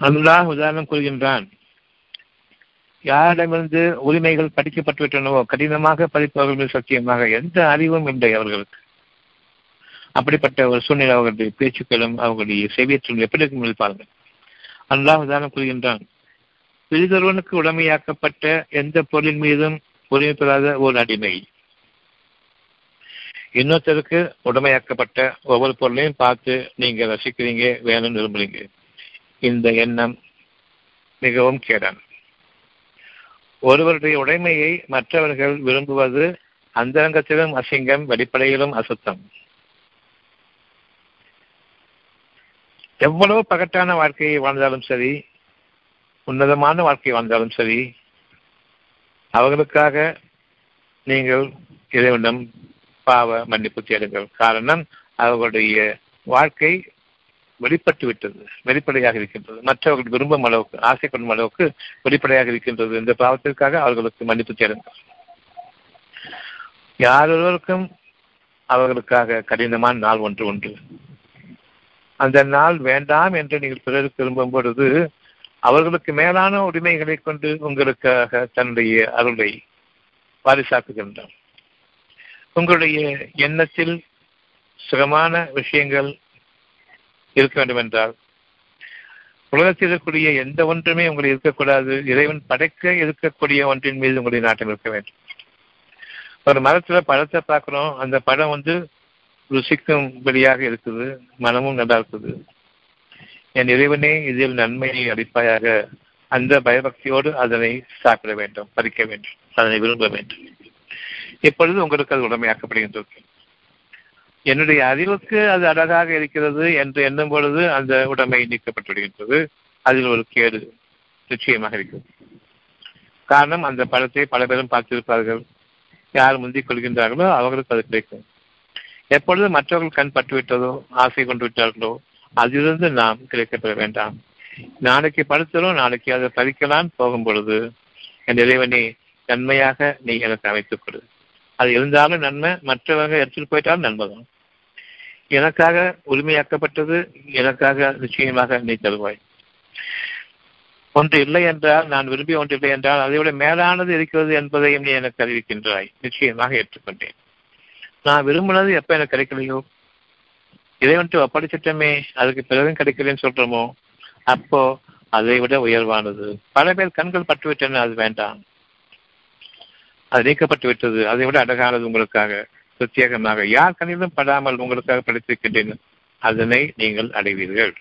அல்லாஹ் உதாரணம் கூறுகின்றான். யாரிடமிருந்து உரிமைகள் படிக்கப்பட்டுவிட்டனவோ கடினமாக படிப்பவர்கள் சத்தியமாக எந்த அறிவும் இல்லை அவர்களுக்கு. அப்படிப்பட்ட ஒரு சூழ்நிலை அவர்களுடைய பேச்சுக்களும் அவர்களுடைய செவியற்றும் எப்படி இருக்கும் பாருங்கள். அல்லாஹ் உதாரணம் கூறுகின்றான் பிரிதொருவனுக்கு உடமையாக்கப்பட்ட எந்த பொருளின் மீதும் உரிமை பெறாத ஒரு அடிமை. இன்னொருத்தருக்கு உடமையாக்கப்பட்ட ஒவ்வொரு பொருளையும் பார்த்து நீங்க ரசிக்கிறீங்க வேணும்னு விரும்புறீங்க. இந்த எண்ணம் மிகவும் கேடான் ஒருவருடைய உடைமையை மற்றவர்கள் விரும்புவது அந்தரங்கத்திலும் அசிங்கம் வெளிப்படையிலும் அசுத்தம். எவ்வளவு பகட்டான வாழ்க்கையை வாழ்ந்தாலும் சரி உன்னதமான வாழ்க்கை வாழ்ந்தாலும் சரி அவர்களுக்காக நீங்கள் இறைவனிடம் பாவ மன்னிப்பு தேடுங்கள். காரணம் அவர்களுடைய வாழ்க்கை வெளிப்பட்டு விட்டது வெளிப்படையாக இருக்கின்றது. மற்றவர்கள் விரும்பும் அளவுக்கு ஆசைப்படும் அளவுக்கு வெளிப்படையாக இருக்கின்றது. இந்த பாவத்திற்காக அவர்களுக்கு மன்னிப்பு தேடுங்கள். யாரொருவருக்கும் அவர்களுக்காக கடினமான நாள் ஒன்று உண்டு. அந்த நாள் வேண்டாம் என்று நீங்கள் பிறருக்கு திரும்பும் பொழுது அவர்களுக்கு மேலான உரிமைகளை கொண்டு உங்களுக்காக தன்னுடைய அருளை பாரிசாக்குகின்றான் உங்களுடைய எண்ணத்தில் சுகமான விஷயங்கள் இருக்க வேண்டும் என்றால் உலகத்தில் இருக்கக்கூடிய எந்த ஒன்றுமே உங்களை இருக்கக்கூடாது. இறைவன் படைக்க இருக்கக்கூடிய ஒன்றின் மீது உங்களுடைய நாட்டம் இருக்க வேண்டும். ஒரு மரத்துல பழத்தை பார்க்கிறோம். அந்த பழம் வந்து ருசிக்கும்படியாக இருக்குது மனமும் நல்லா இருக்குது என் இறைவனே இதில் நன்மையை அளிப்பாயாக. அந்த பயபக்தியோடு அதனை சாப்பிட வேண்டும் பறிக்க வேண்டும் அதனை விரும்ப வேண்டும். இப்பொழுது உங்களுக்கு அது உடமையாக்கப்படுகின்றது. என்னுடைய அறிவுக்கு அது அழகாக இருக்கிறது என்று எண்ணும் பொழுது அந்த உடைமை நீக்கப்பட்டுவிடுகின்றது. அதில் ஒரு கேடு நிச்சயமாக இருக்கிறது காரணம் அந்த படத்தை பல பேரும் பார்த்திருப்பார்கள். யார் முந்திக் கொள்கின்றார்களோ அவர்களுக்கு அது கிடைக்கும். எப்பொழுது மற்றவர்கள் கண் பட்டுவிட்டதோ ஆசை கொண்டு விட்டார்களோ அதிலிருந்து நாம் கிடைக்கப்பெற வேண்டாம். நாளைக்கு படுத்தலும் நாளைக்கு அதை பறிக்கலாம் போகும் பொழுது என் இறைவனை நன்மையாக நீ எனக்கு அமைத்துக் கொடு. அது இருந்தாலும் நன்மை மற்றவங்க எடுத்துட்டு போயிட்டாலும் நன்மைதான். எனக்காக உரிமையாக்கப்பட்டது எனக்காக நிச்சயமாக நீ தருவாய். ஒன்று இல்லை என்றால் நான் விரும்பிய ஒன்று இல்லை என்றால் அதை விட மேலானது இருக்கிறது என்பதையும் நீ எனக்கு அறிவிக்கின்றாய். நிச்சயமாக ஏற்றுக்கொண்டேன். நான் விரும்பினது எப்ப எனக்கு கிடைக்கலையோ? இதை வந்துட்டு ஒப்படைச்சிட்டமே அதுக்கு பிறகும் கிடைக்கலன்னு சொல்றோமோ? அப்போ அதை விட உயர்வானது. பல பேர் கண்கள் பட்டுவிட்டன அது வேண்டாம். அது நீக்கப்பட்டு விட்டது அதை விட அழகானது உங்களுக்காக பிரத்யேகமாக. யார் கண்ணிலும் படாமல் உங்களுக்காக படித்திருக்கின்றேன் அதனை நீங்கள் அடைவீர்கள்.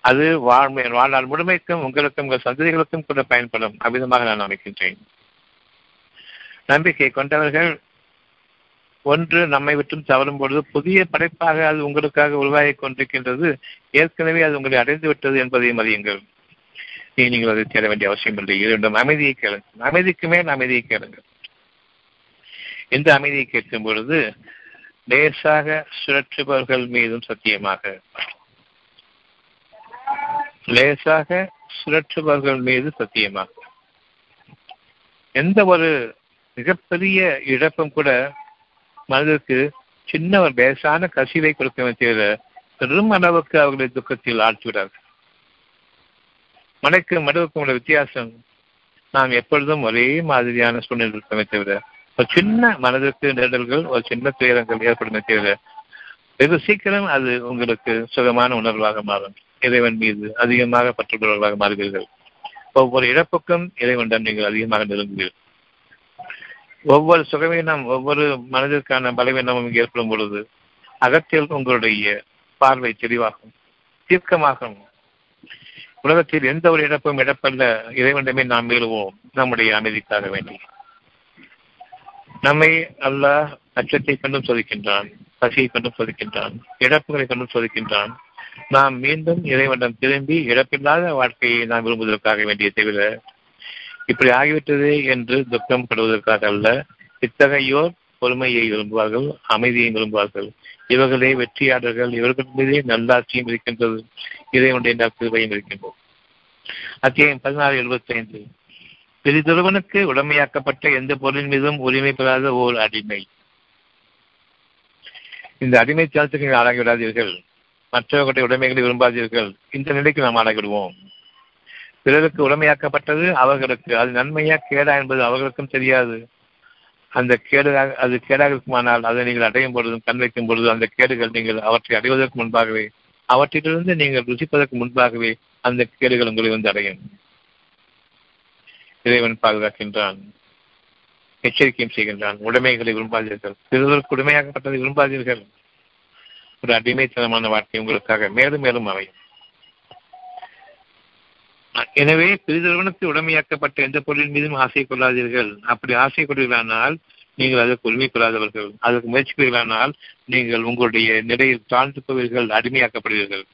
அது வாழ்மை வாழ்நாள் முழுமைக்கும் உங்களுக்கும் உங்கள் சந்ததிகளுக்கும் கூட பயன்படும் அவ்விதமாக நான் அமைக்கின்றேன். நம்பிக்கை கொண்டவர்கள் ஒன்று நம்மை விட்டும் தவறும் பொழுது புதிய படைப்பாக அது உங்களுக்காக உருவாகி கொண்டிருக்கின்றது. ஏற்கனவே அது உங்களை அடைந்து விட்டது என்பதையும் அறியுங்கள். நீங்கள் அதை தேட வேண்டிய அவசியம் இல்லை. இரண்டும் அமைதியை கேளுங்கள். அமைதிக்கு மேல் அமைதியை கேளுங்கள். இந்த அமைதியை கேட்கும் பொழுது லேசாக சுழற்றுபவர்கள் மீதும் சத்தியமாக. லேசாக சுழற்றுபவர்கள் மீது சத்தியமாக. எந்த ஒரு மிகப்பெரிய இழப்பும் கூட மனதிற்கு சின்ன ஒரு லேசான கசிவை கொடுக்க தவிர பெரும் அளவுக்கு அவர்களை துக்கத்தில் ஆழ்த்திவிடார்கள் மலைக்கு மடுவுக்கும் உள்ள வித்தியாசம் நாம் எப்பொழுதும் ஒரே மாதிரியான சூழ்நிலை இருக்கமே தவிர ஒரு சின்ன மனதிற்கு நெருடல்கள் ஒரு சின்ன துயரங்கள் ஏற்படுமே தவிர வெகு சீக்கிரம் அது உங்களுக்கு சுகமான உணர்வாக மாறும். இறைவன் மீது அதிகமாக பற்றுள்ளவர்களாக மாறுவீர்கள். ஒவ்வொரு இழப்புக்கும் இறைவனிடம் நீங்கள் அதிகமாக நெருங்குவீர்கள். ஒவ்வொரு சுகவீனம் ஒவ்வொரு மனதிற்கான பலவீனமும் ஏற்படும் பொழுது அகத்தில் உங்களுடைய பார்வை தெளிவாகும் தீர்க்கமாகும். உலகத்தில் எந்த ஒரு இழப்பும் இழப்பல்ல இறைவனிடமே நாம் மீளுவோம் நம்முடைய அமைதிக்காக வேண்டி. நம்மை அல்லாஹ் அச்சத்தை கண்டும் சோதிக்கின்றான் பசியை கண்டும் சோதிக்கின்றான் இழப்புகளை கண்டும் சோதிக்கின்றான். நாம் மீண்டும் இறைவனிடம் திரும்பி இழப்பில்லாத வாழ்க்கையை நாம் விரும்புவதற்காக வேண்டிய தவிர இப்படி ஆகிவிட்டதே என்று துக்கம் படுவதற்காக அல்ல இத்தகையோர் பொறுமையை விரும்புவார்கள் அமைதியை விரும்புவார்கள். இவர்களே வெற்றியாளர்கள் இவர்கள் மீதே நல்லாட்சியும் இருக்கின்றது. இறைவனுடைய நற்கிருபையும் இருக்கின்றது. அத்தியாயம் பதினாறு எழுபத்தி ஐந்து பெரிதொருவனுக்கு உடமையாக்கப்பட்ட எந்த பொருளின் மீதும் உரிமை பெறாத ஓர் அடிமை. இந்த அடிமை சாலத்துக்கு நீங்கள் ஆளாகிவிடாதீர்கள். மற்றவர்களுடைய உடைமைகளை விரும்பாதீர்கள். இந்த நிலைக்கு நாம் ஆளாகிவிடுவோம். பிறருக்கு உடமையாக்கப்பட்டது அவர்களுக்கு. அது நன்மையா கேடா என்பது அவர்களுக்கும் தெரியாது. அந்த கேடுகாக அது கேடாக இருக்குமானால் அதை நீங்கள் அடையும் பொழுதும் கண் வைக்கும் பொழுது அந்த கேடுகள் நீங்கள் அவற்றை அடைவதற்கு முன்பாகவே அவற்றிலிருந்து நீங்கள் ருசிப்பதற்கு முன்பாகவே அந்த கேடுகள் உங்களை வந்து அடையும். இறைவன் பாதுகாக்கின்றான். எச்சரிக்கையும் செய்கின்றான். உடைமைகளை விரும்பாதீர்கள். சிறுவருக்கு உடைமையாக்கப்பட்டதை விரும்பாதீர்கள். ஒரு அடிமைத்தனமான வாழ்க்கை உங்களுக்காக மேலும் மேலும் அமையும். எனவே பிரிதொருவனுக்கு உடமையாக்கப்பட்ட எந்த பொருளின் மீதும் ஆசை கொள்ளாதீர்கள். அப்படி ஆசை கொள்வீர்களானால் நீங்கள் அதற்கு உரிமை கொள்ளாதவர்கள். அதற்கு முயற்சிப்பீர்களானால் நீங்கள் உங்களுடைய நிலையில் தாழ்ந்து போவீர்கள் அடிமையாக்கப்படுவீர்கள்.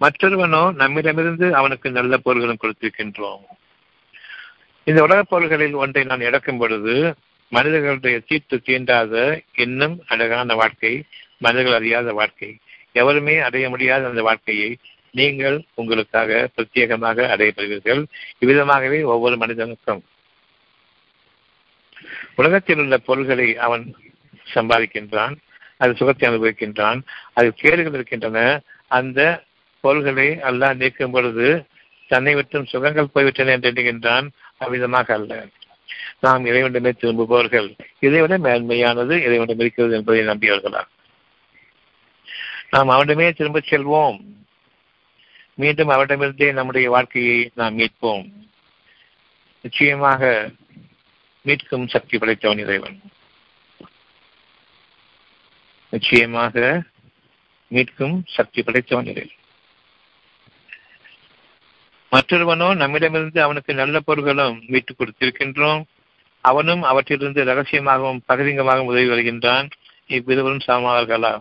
மற்றொருவனோ நம்மிடமிருந்து அவனுக்கு நல்ல பொருள்களும் கொடுத்திருக்கின்றோம். இந்த உலகப் பொருள்களில் ஒன்றை நான் இழக்கும் பொழுது மனிதர்களுடைய தீர்த்து தீண்டாத இன்னும் அழகான வாழ்க்கை மனிதர்கள் அறியாத வாழ்க்கை. எவருமே அடைய முடியாத அந்த வாழ்க்கையை நீங்கள் உங்களுக்காக பிரத்யேகமாக அடையப்படுவீர்கள். இவ்விதமாகவே ஒவ்வொரு மனிதனுக்கும் உலகத்தில் உள்ள பொருள்களை அவன் சம்பாதிக்கின்றான் அது சுகத்தை அனுபவிக்கின்றான் அது கேடுகள் இருக்கின்றன. அந்த பொருள்களை அல்லாஹ் நீக்கும் பொழுது தன்னை விட்டும் சுகங்கள் போய்விட்டன என்று எண்ணுகின்றான் அவ்விதமாக அல்ல. நாம் இறைவனிடமே திரும்புபவர்கள். இதைவிட மேன்மையானது இறைவனிடம் இருக்கிறது என்பதை நம்பியவர்களா நாம் அவனிடமே திரும்பச் செல்வோம். மீண்டும் அவரிடமிருந்தே நம்முடைய வாழ்க்கையை நாம் மீட்போம். நிச்சயமாக மீட்கும் சக்தி படைத்தவன் இறைவன். நிச்சயமாக மீட்கும் சக்தி படைத்தவன் இறைவன். மற்றொருவனோ நம்மிடமிருந்து அவனுக்கு நல்ல பொருள்களும் மீட்டுக் கொடுத்திருக்கின்றோம். அவனும் அவற்றிலிருந்து ரகசியமாகவும் பகிரங்கமாகவும் உதவி வருகின்றான். இவ்விருவரும் சமமாவார்களா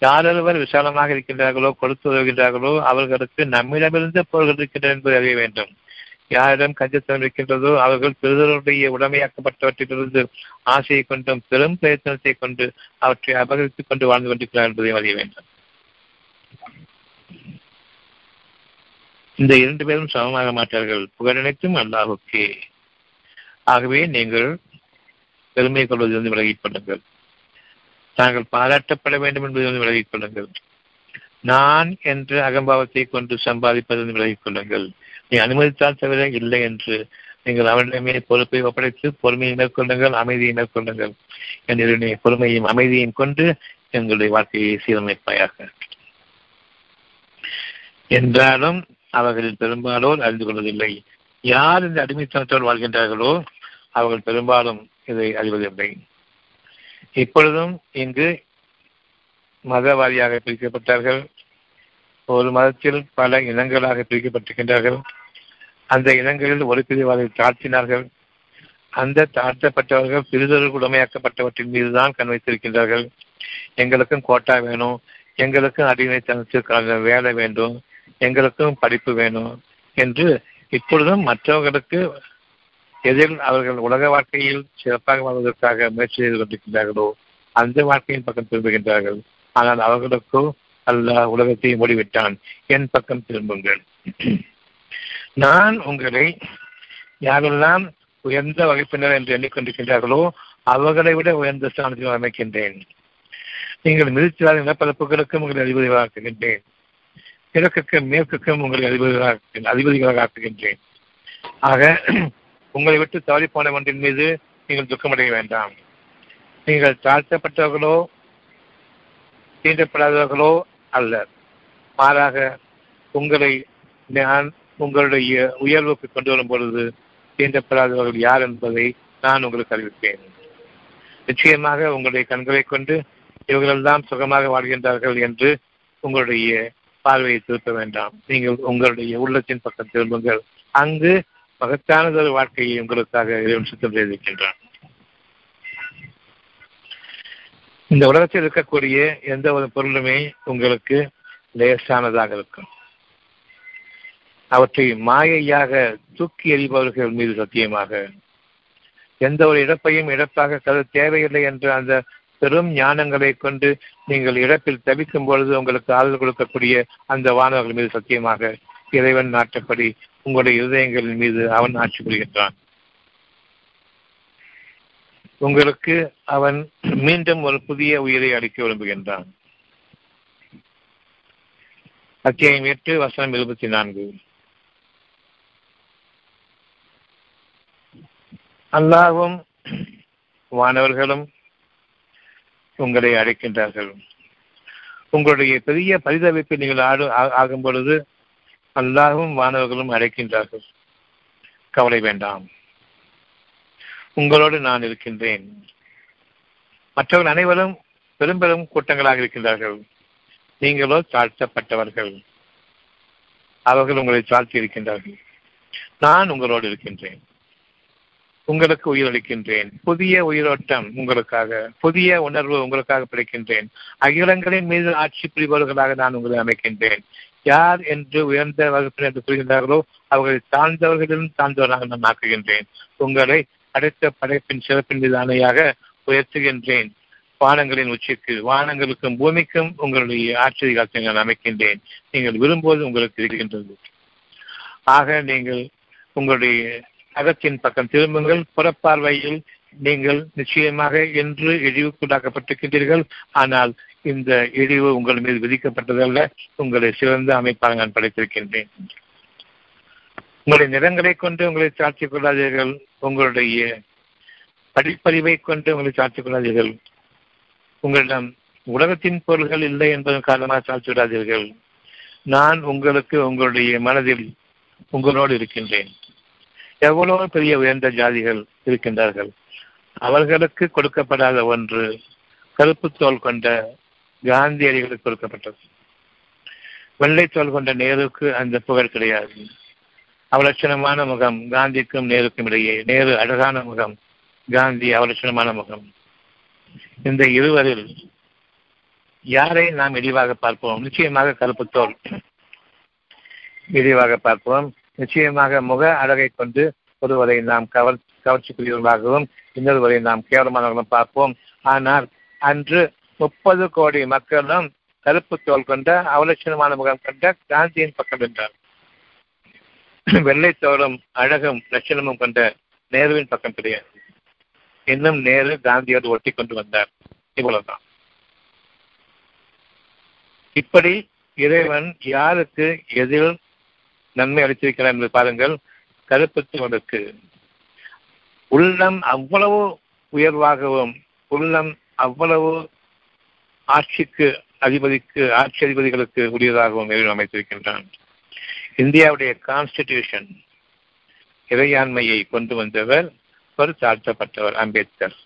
யாரொருவர் விசாலமாக இருக்கின்றார்களோ கொடுத்து வருகின்றார்களோ அவர்களுக்கு நம்மிடமிருந்து பொருள்கள் இருக்கின்றன என்பதை அறிய வேண்டும். யாரிடம் கஞ்சத்தனம் இருக்கின்றதோ அவர்கள் பிறருடைய உடமையாக்கப்பட்டவற்றிலிருந்து ஆசையை கொண்டும் பெரும் பிரயத்தனத்தை கொண்டு அவற்றை அபகரித்துக் கொண்டு வாழ்ந்து கொண்டிருக்கிறார் என்பதை அறிய வேண்டும். இந்த இரண்டு பேரும் சமமாக மாட்டார்கள். புகழனைத்தும் அல்லாஹுக்கே. ஆகவே நீங்கள் பெருமை கொள்வதிலிருந்து விலகிக் கொள்ளுங்கள். தாங்கள் பாராட்டப்பட வேண்டும் என்பதிலிருந்து விலகிக் கொள்ளுங்கள். நான் என்ற அகம்பாவத்தை கொண்டு சம்பாதிப்பதிலிருந்து விலகிக் கொள்ளுங்கள். நீ அனுமதித்தால் தவிர இல்லை என்று நீங்கள் அவரிடமே பொறுப்பை ஒப்படைத்து பொறுமையை மேற்கொள்ளுங்கள் அமைதியை மேற்கொள்ளுங்கள். என்னுடைய பொறுமையும் அமைதியையும் கொண்டு எங்களுடைய வாழ்க்கையை சீரமைப்பாயாக. என்றாலும் அவர்களில் பெரும்பாலோர் அறிந்து கொள்வதில்லை. யார் இந்த அடிமைத்தனத்தோடு வாழ்கின்றார்களோ அவர்கள் பெரும்பாலும் இதை அறிவதில்லை. இப்பொழுதும் இங்கு மதவாரியாக பிரிக்கப்பட்டார்கள். ஒரு மதத்தில் பல இனங்களாக பிரிக்கப்பட்டிருக்கின்றார்கள். அந்த இனங்களில் ஒரு பிரிவாதை தாழ்த்தினார்கள். அந்த தாழ்த்தப்பட்டவர்கள் பிரிதொரு உடமையாக்கப்பட்டவற்றின் மீதுதான் கண் வைத்திருக்கின்றார்கள். எங்களுக்கும் கோட்டா வேணும். எங்களுக்கும் அடிமைத்தனத்திற்காக வேலை வேண்டும். எங்களுக்கும் படிப்பு வேணும் என்று இப்பொழுதும் மற்றவர்களுக்கு எதில் அவர்கள் உலக வாழ்க்கையில் சிறப்பாக வாழ்வதற்காக முயற்சி செய்து கொண்டிருக்கின்றார்களோ அந்த வாழ்க்கையின் பக்கம் திரும்புகின்றார்கள். ஆனால் அவர்களுக்கோ அல்லாஹ் உலகத்தை மூடிவிட்டான். என் பக்கம் திரும்புங்கள். நான் உங்களை யாரெல்லாம் உயர்ந்த வகுப்பினர் என்று எண்ணிக்கொண்டிருக்கின்றார்களோ அவர்களை விட உயர்ந்த ஸ்தானத்தில் அமைக்கின்றேன். நீங்கள் மிதித்தால் நிலப்பரப்புகளுக்கும் உங்களை அதிபதிகளாக்குகின்றேன். கிழக்குக்கும் மேற்குக்கும் உங்களை அதிபதிகளாக அதிபதிகளாக ஆக்குகின்றேன் ஆக உங்களை விட்டு தவறி போன ஒன்றின் மீது நீங்கள் துக்கமடைய வேண்டாம். நீங்கள் தாழ்த்தப்பட்டவர்களோ தீண்டப்படாதவர்களோ அல்ல. மாறாக உங்களை நான் உங்களுடைய உயர்வுக்கு கொண்டு வரும் பொழுது தீண்டப்படாதவர்கள் யார் என்பதை நான் உங்களுக்கு அறிவிப்பேன். நிச்சயமாக உங்களுடைய கண்களை கொண்டு இவர்களெல்லாம் சுகமாக வாழ்கின்றார்கள் என்று உங்களுடைய பார்வையை திருப்ப வேண்டாம். நீங்கள் உங்களுடைய உள்ளத்தின் பக்கம் திரும்புங்கள். அங்கு மகத்தானதொரு வாழ்க்கையை உங்களுக்காக இறைவன் சுத்தம் செய்திருக்கின்றான் இந்த உலகத்தில் இருக்கக்கூடிய எந்த ஒரு பொருளுமே உங்களுக்கு லேசானதாக இருக்கும். அவற்றை மாயையாக தூக்கி எறிபவர்கள் மீது சத்தியமாக. எந்த ஒரு இழப்பையும் இழப்பாக கருத தேவையில்லை என்ற அந்த பெரும் ஞானங்களை கொண்டு நீங்கள் இழப்பில் தவிக்கும் பொழுது உங்களுக்கு ஆதரவு கொடுக்கக்கூடிய அந்த வானவர்கள் மீது சத்தியமாக இறைவன் நாட்டப்படி உங்களுடைய இருதயங்களின் மீது அவன் ஆட்சி புரிகின்றான். உங்களுக்கு அவன் மீண்டும் ஒரு புதிய உயிரை அளிக்க விரும்புகின்றான். அத்தியாயம் எட்டு வசனம் இருபத்தி நான்கு. அல்லாவும் வானவர்களும் உங்களை அழைக்கின்றார்கள். உங்களுடைய பெரிய பரிதவிப்பு நீங்கள் ஆடு ஆகும் பொழுது அல்லாவும் வானவர்களும் அழைக்கின்றார்கள். கவலை வேண்டாம். உங்களோடு நான் இருக்கின்றேன். மற்றவர்கள் அனைவரும் பெரும் பெரும் கூட்டங்களாக இருக்கின்றார்கள். நீங்களோ தாழ்த்தப்பட்டவர்கள். அவர்கள் உங்களை தாழ்த்தி இருக்கின்றார்கள். நான் உங்களோடு இருக்கின்றேன். உங்களுக்கு உயிரளிக்கின்றேன். புதிய உயிரோட்டம் உங்களுக்காக புதிய உணர்வு உங்களுக்காக பிடிக்கின்றேன் அகிலங்களின் மீது ஆட்சி புரிபவர்களாக நான் உங்களை அமைக்கின்றேன். யார் என்று உயர்ந்த வகுப்பினர் என்று புரிகின்றார்களோ அவர்களை தாழ்ந்தவர்களிலும் தாழ்ந்தவராக நான் ஆக்குகின்றேன். உங்களை அடுத்த படைப்பின் சிறப்பின் மீது அணையாக உயர்த்துகின்றேன். வானங்களின் உச்சிக்கு வானங்களுக்கும் பூமிக்கும் உங்களுடைய ஆச்சரியத்தை நான் அமைக்கின்றேன். நீங்கள் விரும்புவது உங்களுக்கு இருக்கின்றது. ஆக நீங்கள் உங்களுடைய அகத்தின் பக்கம் திரும்புங்கள். புறப்பார்வையில் நீங்கள் நிச்சயமாக என்று இழிவுக்குள்ளாக்கப்பட்டிருக்கின்றீர்கள். ஆனால் இந்த இழிவு உங்கள் மீது விதிக்கப்பட்டதல்ல உங்களை சிறந்த அமைப்பாக நான் படைத்திருக்கின்றேன். உங்களுடைய நிறங்களை கொண்டு உங்களை சாட்சிக் கொள்ளாதீர்கள். உங்களுடைய படிப்பறிவை கொண்டு உங்களை சாட்சிக் கொள்ளாதீர்கள். உங்களிடம் உலகத்தின் பொருள்கள் இல்லை என்பதன் காரணமாக சாட்சி விடாதீர்கள் நான் உங்களுக்கு உங்களுடைய மனதில் உங்களோடு இருக்கின்றேன். எவ்வளவு பெரிய உயர்ந்த ஜாதிகள் இருக்கின்றார்கள். அவர்களுக்கு கொடுக்கப்படாத ஒன்று கருப்பு தோல் கொண்ட காந்தியடிகளுக்கு கொடுக்கப்பட்டது. வெள்ளை தோல் கொண்ட நேருக்கு அந்த புகழ் கிடையாது. அவலட்சணமான முகம் காந்திக்கும் நேருக்கும் இடையே. நேரு அழகான முகம் காந்தி அவலட்சணமான முகம். இந்த இருவரில் யாரை நாம் இழிவாக பார்ப்போம்? நிச்சயமாக கருப்பு தோல். இழிவாக பார்ப்போம். நிச்சயமாக முக அழகை கொண்டு ஒருவரை நாம் கவர் கவர்ச்சிக்குரியவர்களாகவும் இன்னொருவரை நாம் கேவலமானவர்களும் பார்ப்போம். ஆனால் அன்று முப்பது கோடி மக்களும் கருப்பு தோல் கொண்ட அவலட்சணமான முகம் கொண்ட காந்தியின் பக்கம் என்றார் வெள்ளை தோளும் அழகும் லட்சணமும் கொண்ட நேருவின் பக்கம் கிடையாது இன்னும் நேரு காந்தியோடு ஒட்டி கொண்டு வந்தார். இவ்வளவுதான். இப்படி இறைவன் யாருக்கு எதில் நன்மை அளித்திருக்கிறார் என்று பாருங்கள். கருப்பத்துவனுக்கு உள்ளம் அவ்வளவு உயர்வாகவும் உள்ளம் அவ்வளவு ஆட்சிக்கு அதிபதிக்கு ஆட்சி அதிபதிகளுக்கு உரியதாகவும் இறைவன் அமைத்திருக்கின்றான். இந்தியாவுடைய கான்ஸ்டிடியூஷன் இறையாண்மையை கொண்டு வந்தவர் ஒரு தாழ்த்தப்பட்டவர் அம்பேத்கர்.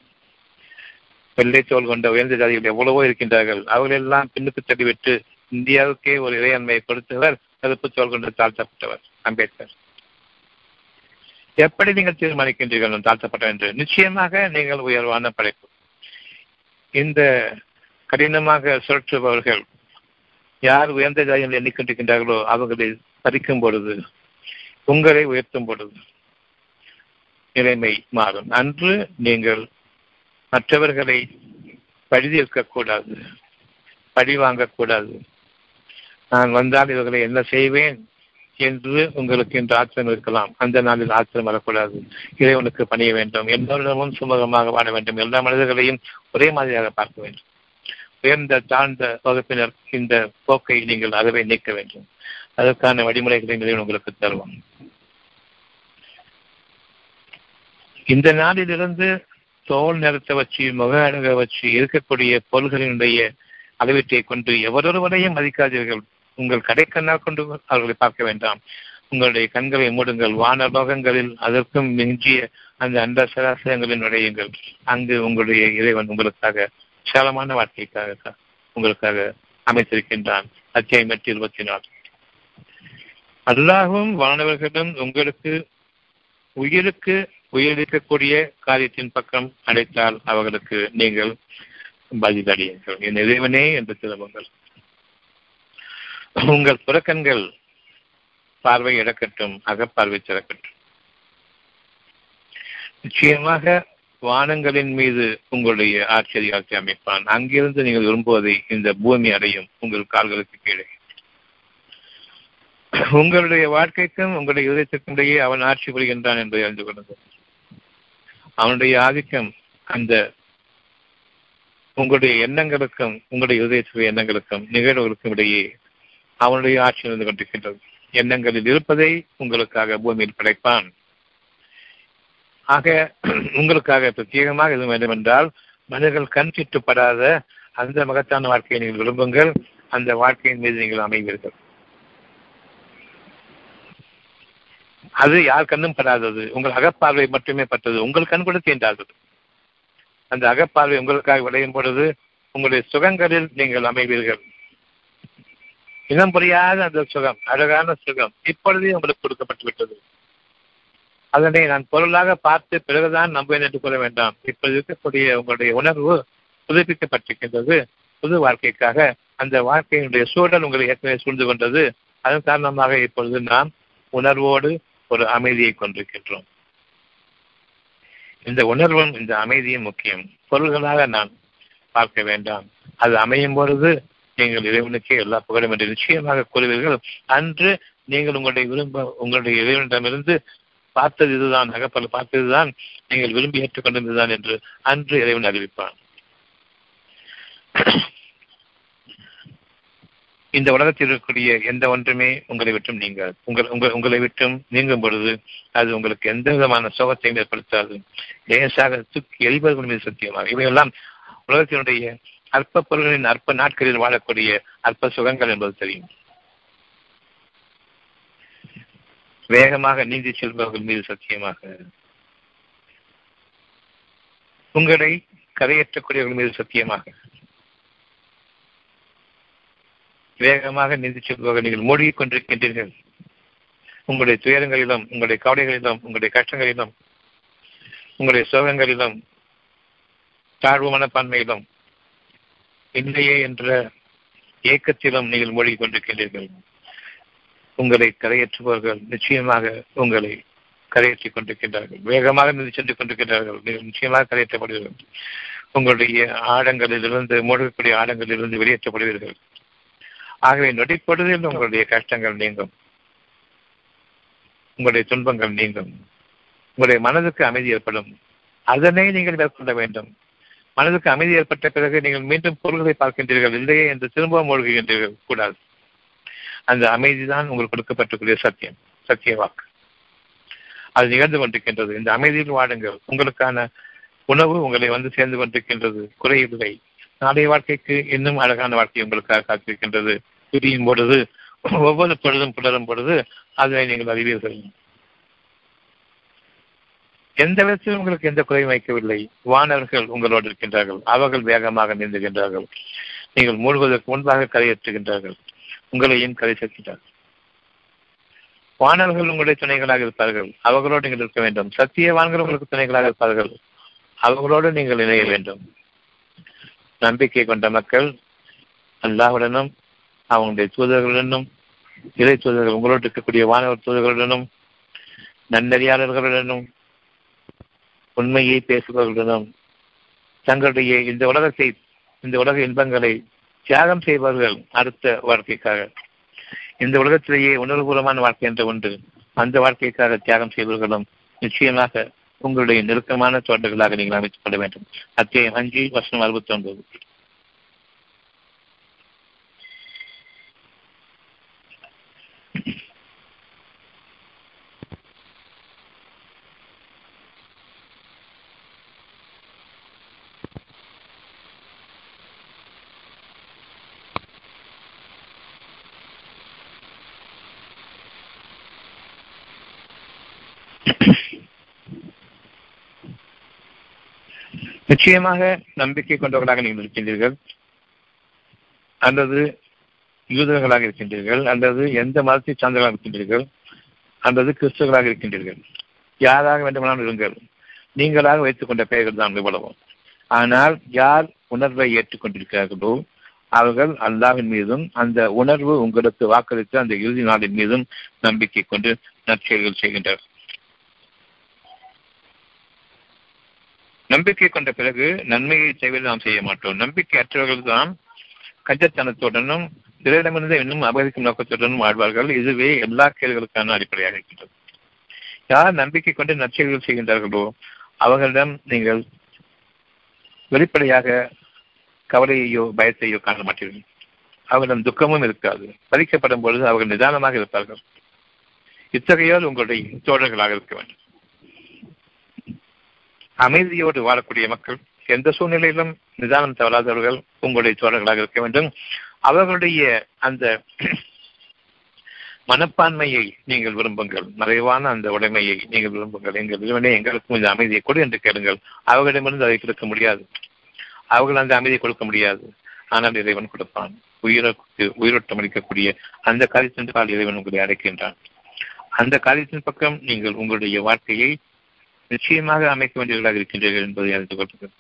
வெள்ளை தோல் கொண்ட உயர்ந்த ஜாதிகள் எவ்வளவோ இருக்கின்றார்கள். அவர்களெல்லாம் பின்னுக்கு தள்ளிவிட்டு இந்தியாவுக்கே ஒரு இறையாண்மையை கொடுத்தவர் கருப்பு தோல் கொண்டு தாழ்த்தப்பட்டவர் அம்பேத்கர். எப்படி நீங்கள் தீர்மானிக்கின்றீர்கள் தாழ்த்தப்பட்டவர் என்று. நிச்சயமாக நீங்கள் உயர்வான படைப்பு. இந்த கடினமாக சுழற்றுபவர்கள் யார் உயர்ந்த ஜாதிகள் எண்ணிக்கொண்டிருக்கின்றார்களோ அவர்களை பறிக்கும் பொழுது உங்களை உயர்த்தும் பொழுது நிலைமை மாறும். அன்று நீங்கள் மற்றவர்களை பழிதீர்க்கக்கூடாது பழி வாங்கக்கூடாது. நான் வந்தால் இவர்களை என்ன செய்வேன்? என்று உங்களுக்கு இன்று ஆச்சரியம் இருக்கலாம். அந்த நாளில் ஆச்சரியம் வரக்கூடாது. இறைவனுக்கு பணிய வேண்டும். எல்லோரிடமும் சுமூகமாக வாழ வேண்டும். எல்லா மனிதர்களையும் ஒரே மாதிரியாக பார்க்க வேண்டும். உயர்ந்த தாழ்ந்த வகுப்பினர் இந்த போக்கை நீங்கள் அகவே நீக்க வேண்டும். அதற்கான வழிமுறைகளை இறைவன் உங்களுக்கு தருவோம் இந்த நாளிலிருந்து தோல் நிறத்தை வச்சு முக அழக வச்சு இருக்கக்கூடிய பொருள்களினுடைய அளவீட்டை கொண்டு எவரொருவரையும் மதிக்காதீர்கள். உங்கள் கடைக்கண்ணால் கொண்டு அவர்களை பார்க்க வேண்டாம். உங்களுடைய கண்களை மூடுங்கள். வானலோகங்களில் அதற்கும் மிஞ்சிய அந்த அண்ட சராசரங்களில் நுழையுங்கள். அங்கு உங்களுடைய இறைவன் உங்களுக்காக விசாலமான வாழ்க்கைக்காக உங்களுக்காக அமைத்திருக்கின்றான். அத்தியாயம் எட்டு இருபத்தி நாலு அல்லாகவும் வானவர்களிடம் உங்களுக்கு உயிருக்கு உயிரிழக்கக்கூடிய காரியத்தின் பக்கம் அடைத்தால் அவர்களுக்கு நீங்கள் பதிலடையுங்கள் என் இறைவனே என்று திரும்புங்கள் உங்கள் புறக்கண்கள் பார்வை இழக்கட்டும் அகப்பார்வை திறக்கட்டும் நிச்சயமாக வானங்களின் மீது உங்களுடைய ஆச்சரியத்தை அமைப்பான். அங்கிருந்து நீங்கள் விரும்புவதை இந்த பூமி அடையும். உங்கள் கால்களுக்கு கீழே. உங்களுடைய வாழ்க்கைக்கும் உங்களுடைய இதயத்திற்கும் இடையே அவன் ஆட்சி புரிகின்றான் என்பதை அறிந்து கொள்ளுங்கள். அவனுடைய ஆதிக்கம் அந்த உங்களுடைய எண்ணங்களுக்கும் உங்களுடைய இதயத்துடைய எண்ணங்களுக்கும் நிகழ்வுகளுக்கும் இடையே அவனுடைய ஆட்சி இருந்து கொண்டிருக்கின்றது. எண்ணங்களில் இருப்பதை உங்களுக்காக பூமியில் படைப்பான். ஆக [CLEARS THROAT] உங்களுக்காக பிரத்யேகமாக எதுவும் வேண்டும் என்றால் மனிதர்கள் கண் சிட்டுப்படாத அந்த மகத்தான வாழ்க்கையை நீங்கள் விரும்புங்கள். அந்த வாழ்க்கையின் மீது நீங்கள் அமைவீர்கள். அது யார் கண்ணும் படாதது? உங்கள் அகப்பார்வை மட்டுமே பட்டது. உங்கள் கண் கூட தீண்டாதது அந்த அகப்பார்வை உங்களுக்காக விளையும் பொழுது உங்களுடைய சுகங்களில் நீங்கள் அமைவீர்கள். இனம் புரியாத அந்த சுகம் அழகான சுகம் இப்பொழுதே உங்களுக்கு கொடுக்கப்பட்டு விட்டது. அதனை நான் பொருளாக பார்த்து பிறகுதான் நம்புவேன் என்று கூற வேண்டாம். இப்போது இருக்கக்கூடிய உங்களுடைய உணர்வு புதுப்பிக்கப்பட்டிருக்கின்றது. புது வாழ்க்கைக்காக அந்த வாழ்க்கையினுடைய சூழல் உங்களை ஏற்கனவே சூழ்ந்து கொண்டது. அதன் காரணமாக இப்பொழுது நாம் உணர்வோடு ஒரு அமைதியை கொண்டிருக்கின்றோம். இந்த உணர்வும் இந்த அமைதியும் முக்கியம். பொருள்களாக நான் பார்க்க வேண்டாம். அது அமையும் பொழுது நீங்கள் இறைவனுக்கே எல்லா புகழும் என்று நிச்சயமாக கூறுவீர்கள். அன்று நீங்கள் உங்களுடைய விரும்ப உங்களுடைய இறைவனிடமிருந்து பார்த்தது இதுதான் அகப்பல பார்த்ததுதான் நீங்கள் விரும்பி ஏற்றுக்கொண்டிருந்ததுதான் என்று அன்று இறைவன் அறிவிப்பான். இந்த உலகத்தில் இருக்கக்கூடிய எந்த ஒன்றுமே உங்களை விட்டும் நீங்கள் உங்கள் உங்கள் உங்களை விட்டும் நீங்கும் பொழுது அது உங்களுக்கு எந்த விதமான சோகத்தையும் ஏற்படுத்தாது. லேசாக தூக்கி எரிபவர்கள் மீது சத்தியமாக இவையெல்லாம் உலகத்தினுடைய அற்ப பொருள்களின் அற்ப நாட்களில் வாழக்கூடிய அற்ப சுகங்கள் என்பது தெரியும். வேகமாக நீந்தி செல்பவர்கள் மீது சத்தியமாக. உங்களை கரையற்றக்கூடியவர்கள் மீது சத்தியமாக. வேகமாக நீந்தி செல்பவர்கள் நீங்கள் மூழ்கிக் கொண்டிருக்கின்றீர்கள். உங்களுடைய துயரங்களிலும் உங்களுடைய கவலைகளிலும் உங்களுடைய கஷ்டங்களிலும் உங்களுடைய சோகங்களிலும் தாழ்வு மனப்பான்மையிலும் இல்லையே என்ற ஏக்கத்திலும் நீங்கள் மூழ்கி கொண்டிருக்கிறீர்கள் உங்களை கரையேற்றுபவர்கள் நிச்சயமாக உங்களை கரையேற்றிக் கொண்டிருக்கின்றார்கள். வேகமாக நின்று சென்று கொண்டிருக்கின்றார்கள். நீங்கள் நிச்சயமாக கரையேற்றப்படுவீர்கள். உங்களுடைய ஆழங்களிலிருந்து மூழ்கக்கூடிய ஆழங்களிலிருந்து வெளியேற்றப்படுவீர்கள். ஆகவே நொடிப்படுவதில் உங்களுடைய கஷ்டங்கள் நீங்கும். உங்களுடைய துன்பங்கள் நீங்கும். உங்களுடைய மனதுக்கு அமைதி ஏற்படும். அதனை நீங்கள் மேற்கொள்ள வேண்டும். மனதுக்கு அமைதி ஏற்பட்ட பிறகு நீங்கள் மீண்டும் பொருள்களை பார்க்கின்றீர்கள். இல்லையே என்று திரும்பவும் மூழ்குகின்றீர்கள். கூடாது. அந்த அமைதி தான் உங்களுக்கு கொடுக்கப்பட்டிருக்கிற சத்தியம். சத்திய வாக்கு. அது நிகழ்ந்து கொண்டிருக்கின்றது. இந்த அமைதியில் வாடுங்கள். உங்களுக்கான உணவு உங்களை வந்து சேர்ந்து கொண்டிருக்கின்றது. குறையில்லை. நாளைய வாழ்க்கைக்கு இன்னும் அழகான வாழ்க்கை உங்களுக்காக காத்திருக்கின்றது. பிரியும் பொழுது ஒவ்வொரு பொழுதும் புலரும் பொழுது அதை நீங்கள் அறிவீர்கள். எந்த விதத்திலும் உங்களுக்கு எந்த குறையும் வைக்கவில்லை. வானவர்கள் உங்களோடு இருக்கின்றார்கள். அவர்கள் வேகமாக நீந்துகின்றார்கள். நீங்கள் மூழ்குவதற்கு முன்பாக கரையேற்றுகின்றார்கள் உங்களையும் கரை சேர்க்கின்றார்கள்? வானவர்கள் உங்களுடைய துணைகளாக இருப்பார்கள். அவர்களோடு நீங்கள் இருக்க வேண்டும். சத்தியவான்கள் உங்களுக்கு துணைகளாக இருப்பார்கள். அவர்களோடு நீங்கள் இணைய வேண்டும். நம்பிக்கை கொண்ட மக்கள் அல்லாஹுடனும் அவங்களுடைய தூதர்களுடனும் இறை தூதர்கள் உங்களோடு இருக்கக்கூடிய வானவர் தூதர்களுடனும் நன்னறியாளர்களுடனும் உண்மையை பேசுபவர்களும் தங்களுடைய இந்த உலகத்தை இந்த உலக இன்பங்களை தியாகம் செய்வார்கள் அடுத்த வாழ்க்கைக்காக. இந்த உலகத்திலேயே உணர்வுபூர்வமான வாழ்க்கை என்ற உண்டு அந்த வாழ்க்கைக்காக தியாகம் செய்வர்களும் நிச்சயமாக உங்களுடைய நெருக்கமான தோட்டங்களாக நீங்கள் அமைத்துக் கொள்ள வேண்டும். அத்தியாயம் அஞ்சு வருஷம் அறுபத்தி ஒன்பது நிச்சயமாக நம்பிக்கை கொண்டவர்களாக நீங்கள் இருக்கின்றீர்கள். அல்லது யூதர்களாக இருக்கின்றீர்கள். அல்லது எந்த மதத்தை சார்ந்தவர்களாக இருக்கின்றீர்கள். அல்லது கிறிஸ்தவர்களாக இருக்கின்றீர்கள். யாராக வேண்டுமானாலும் இருங்கள். நீங்களாக வைத்துக் கொண்ட பெயர்கள் தான் இவ்வளவும் ஆனால் யார் உணர்வை ஏற்றுக்கொண்டிருக்கிறார்களோ அவர்கள் அல்லாவின் மீதும் அந்த உணர்வு உங்களுக்கு வாக்களித்த அந்த இறுதி நாளின் மீதும் நம்பிக்கை கொண்டு நற்செயல்கள் செய்கின்றனர். நம்பிக்கை கொண்ட பிறகு நன்மையை செய்வதை நாம் செய்ய மாட்டோம். நம்பிக்கை அற்றவர்கள் தான் கஞ்சத்தனத்துடனும் பிறரிடமிருந்து இன்னும் அபகரிக்கும் நோக்கத்துடனும் வாழ்வார்கள். இதுவே எல்லா கேள்விகளுக்கான அடிப்படையாக இருக்கின்றது. யார் நம்பிக்கை கொண்டு நற்செயல்கள் செய்கின்றார்களோ அவர்களிடம் நீங்கள் வெளிப்படையாக கவலையையோ பயத்தையோ காண மாட்டீர்கள். அவர்களிடம் துக்கமும் இருக்காது. பறிக்கப்படும் பொழுது அவர்கள் நிதானமாக இருப்பார்கள். இத்தகையோர் உங்களுடைய தோழர்களாக இருக்க வேண்டும். அமைதியோடு வாழக்கூடிய மக்கள் எந்த சூழ்நிலையிலும் நிதானம் தவறாதவர்கள் உங்களுடைய தோழர்களாக இருக்க வேண்டும். அவர்களுடைய அந்த மனப்பான்மையை நீங்கள் விரும்புங்கள். மறைவான அந்த உடைமையை நீங்கள் விரும்புங்கள். எங்கள் இறைவனே எங்களுக்கும் இந்த அமைதியை கொடு என்று கேளுங்கள். அவர்களிடமிருந்து அதை கொடுக்க முடியாது. அவர்கள் அந்த அமைதியை கொடுக்க முடியாது. ஆனால் இறைவன் கொடுப்பான். உயிருக்கு உயிரோட்டம் அளிக்கக்கூடிய அந்த காரியத்தின் கால் இறைவன் உங்களை அடைக்கின்றான். அந்த காரியத்தின் பக்கம் நீங்கள் உங்களுடைய வாழ்க்கையை நிச்சயமாக அமைக்க வேண்டியவர்களாக இருக்கின்றீர்கள் என்பதை அறிந்து கொள்ளுங்கள்.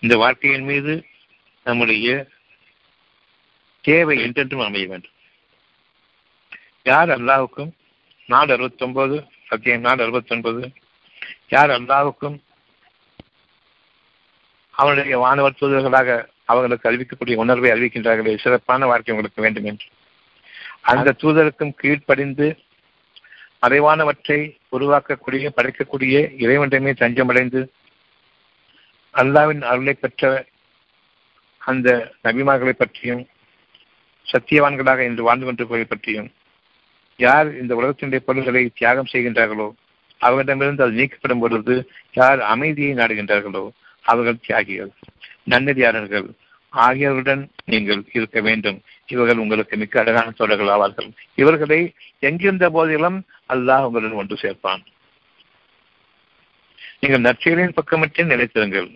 இந்த வாழ்க்கையின் மீது நம்முடைய தேவை என்றென்றும் அமைய வேண்டும். யார் அல்லாவுக்கும் நாலு அறுபத்தி ஒன்பது அத்தியம் நாலு அறுபத்தி ஒன்பது யார் அல்லாவுக்கும் அவனுடைய வானவர் தூதர்களாக அவர்களுக்கு அறிவிக்கக்கூடிய உணர்வை அறிவிக்கின்றார்களே சிறப்பான வாழ்க்கை உங்களுக்கு வேண்டும் என்று. அந்த தூதருக்கும் கீழ்ப்படிந்து மறைவானவற்றை உருவாக்கக்கூடிய படைக்கக்கூடிய இறைவனிடமே தஞ்சமடைந்து அல்லாவின் அருளை பெற்ற அந்த நபிமார்களை பற்றியும் சத்தியவான்களாக இன்று வாழ்ந்து கொண்டிருப்பதை பற்றியும் யார் இந்த உலகத்தினுடைய பொருள்களை தியாகம் செய்கின்றார்களோ அவர்களிடமிருந்து அது நீக்கப்படும் பொழுது யார் அமைதியை நாடுகின்றார்களோ அவர்கள் தியாகிகள் நன்னதியாளர்கள் ஆகியவர்களுடன் நீங்கள் இருக்க வேண்டும். இவர்கள் உங்களுக்கு மிக்க அழகான தோழர்கள் ஆவார்கள். இவர்களை எங்கிருந்த போதிலும் அல்லாஹ் உங்களுடன் ஒன்று சேர்ப்பான். நீங்கள் நற்செயலின் பக்கமற்றே நிலைத்திருங்கள்.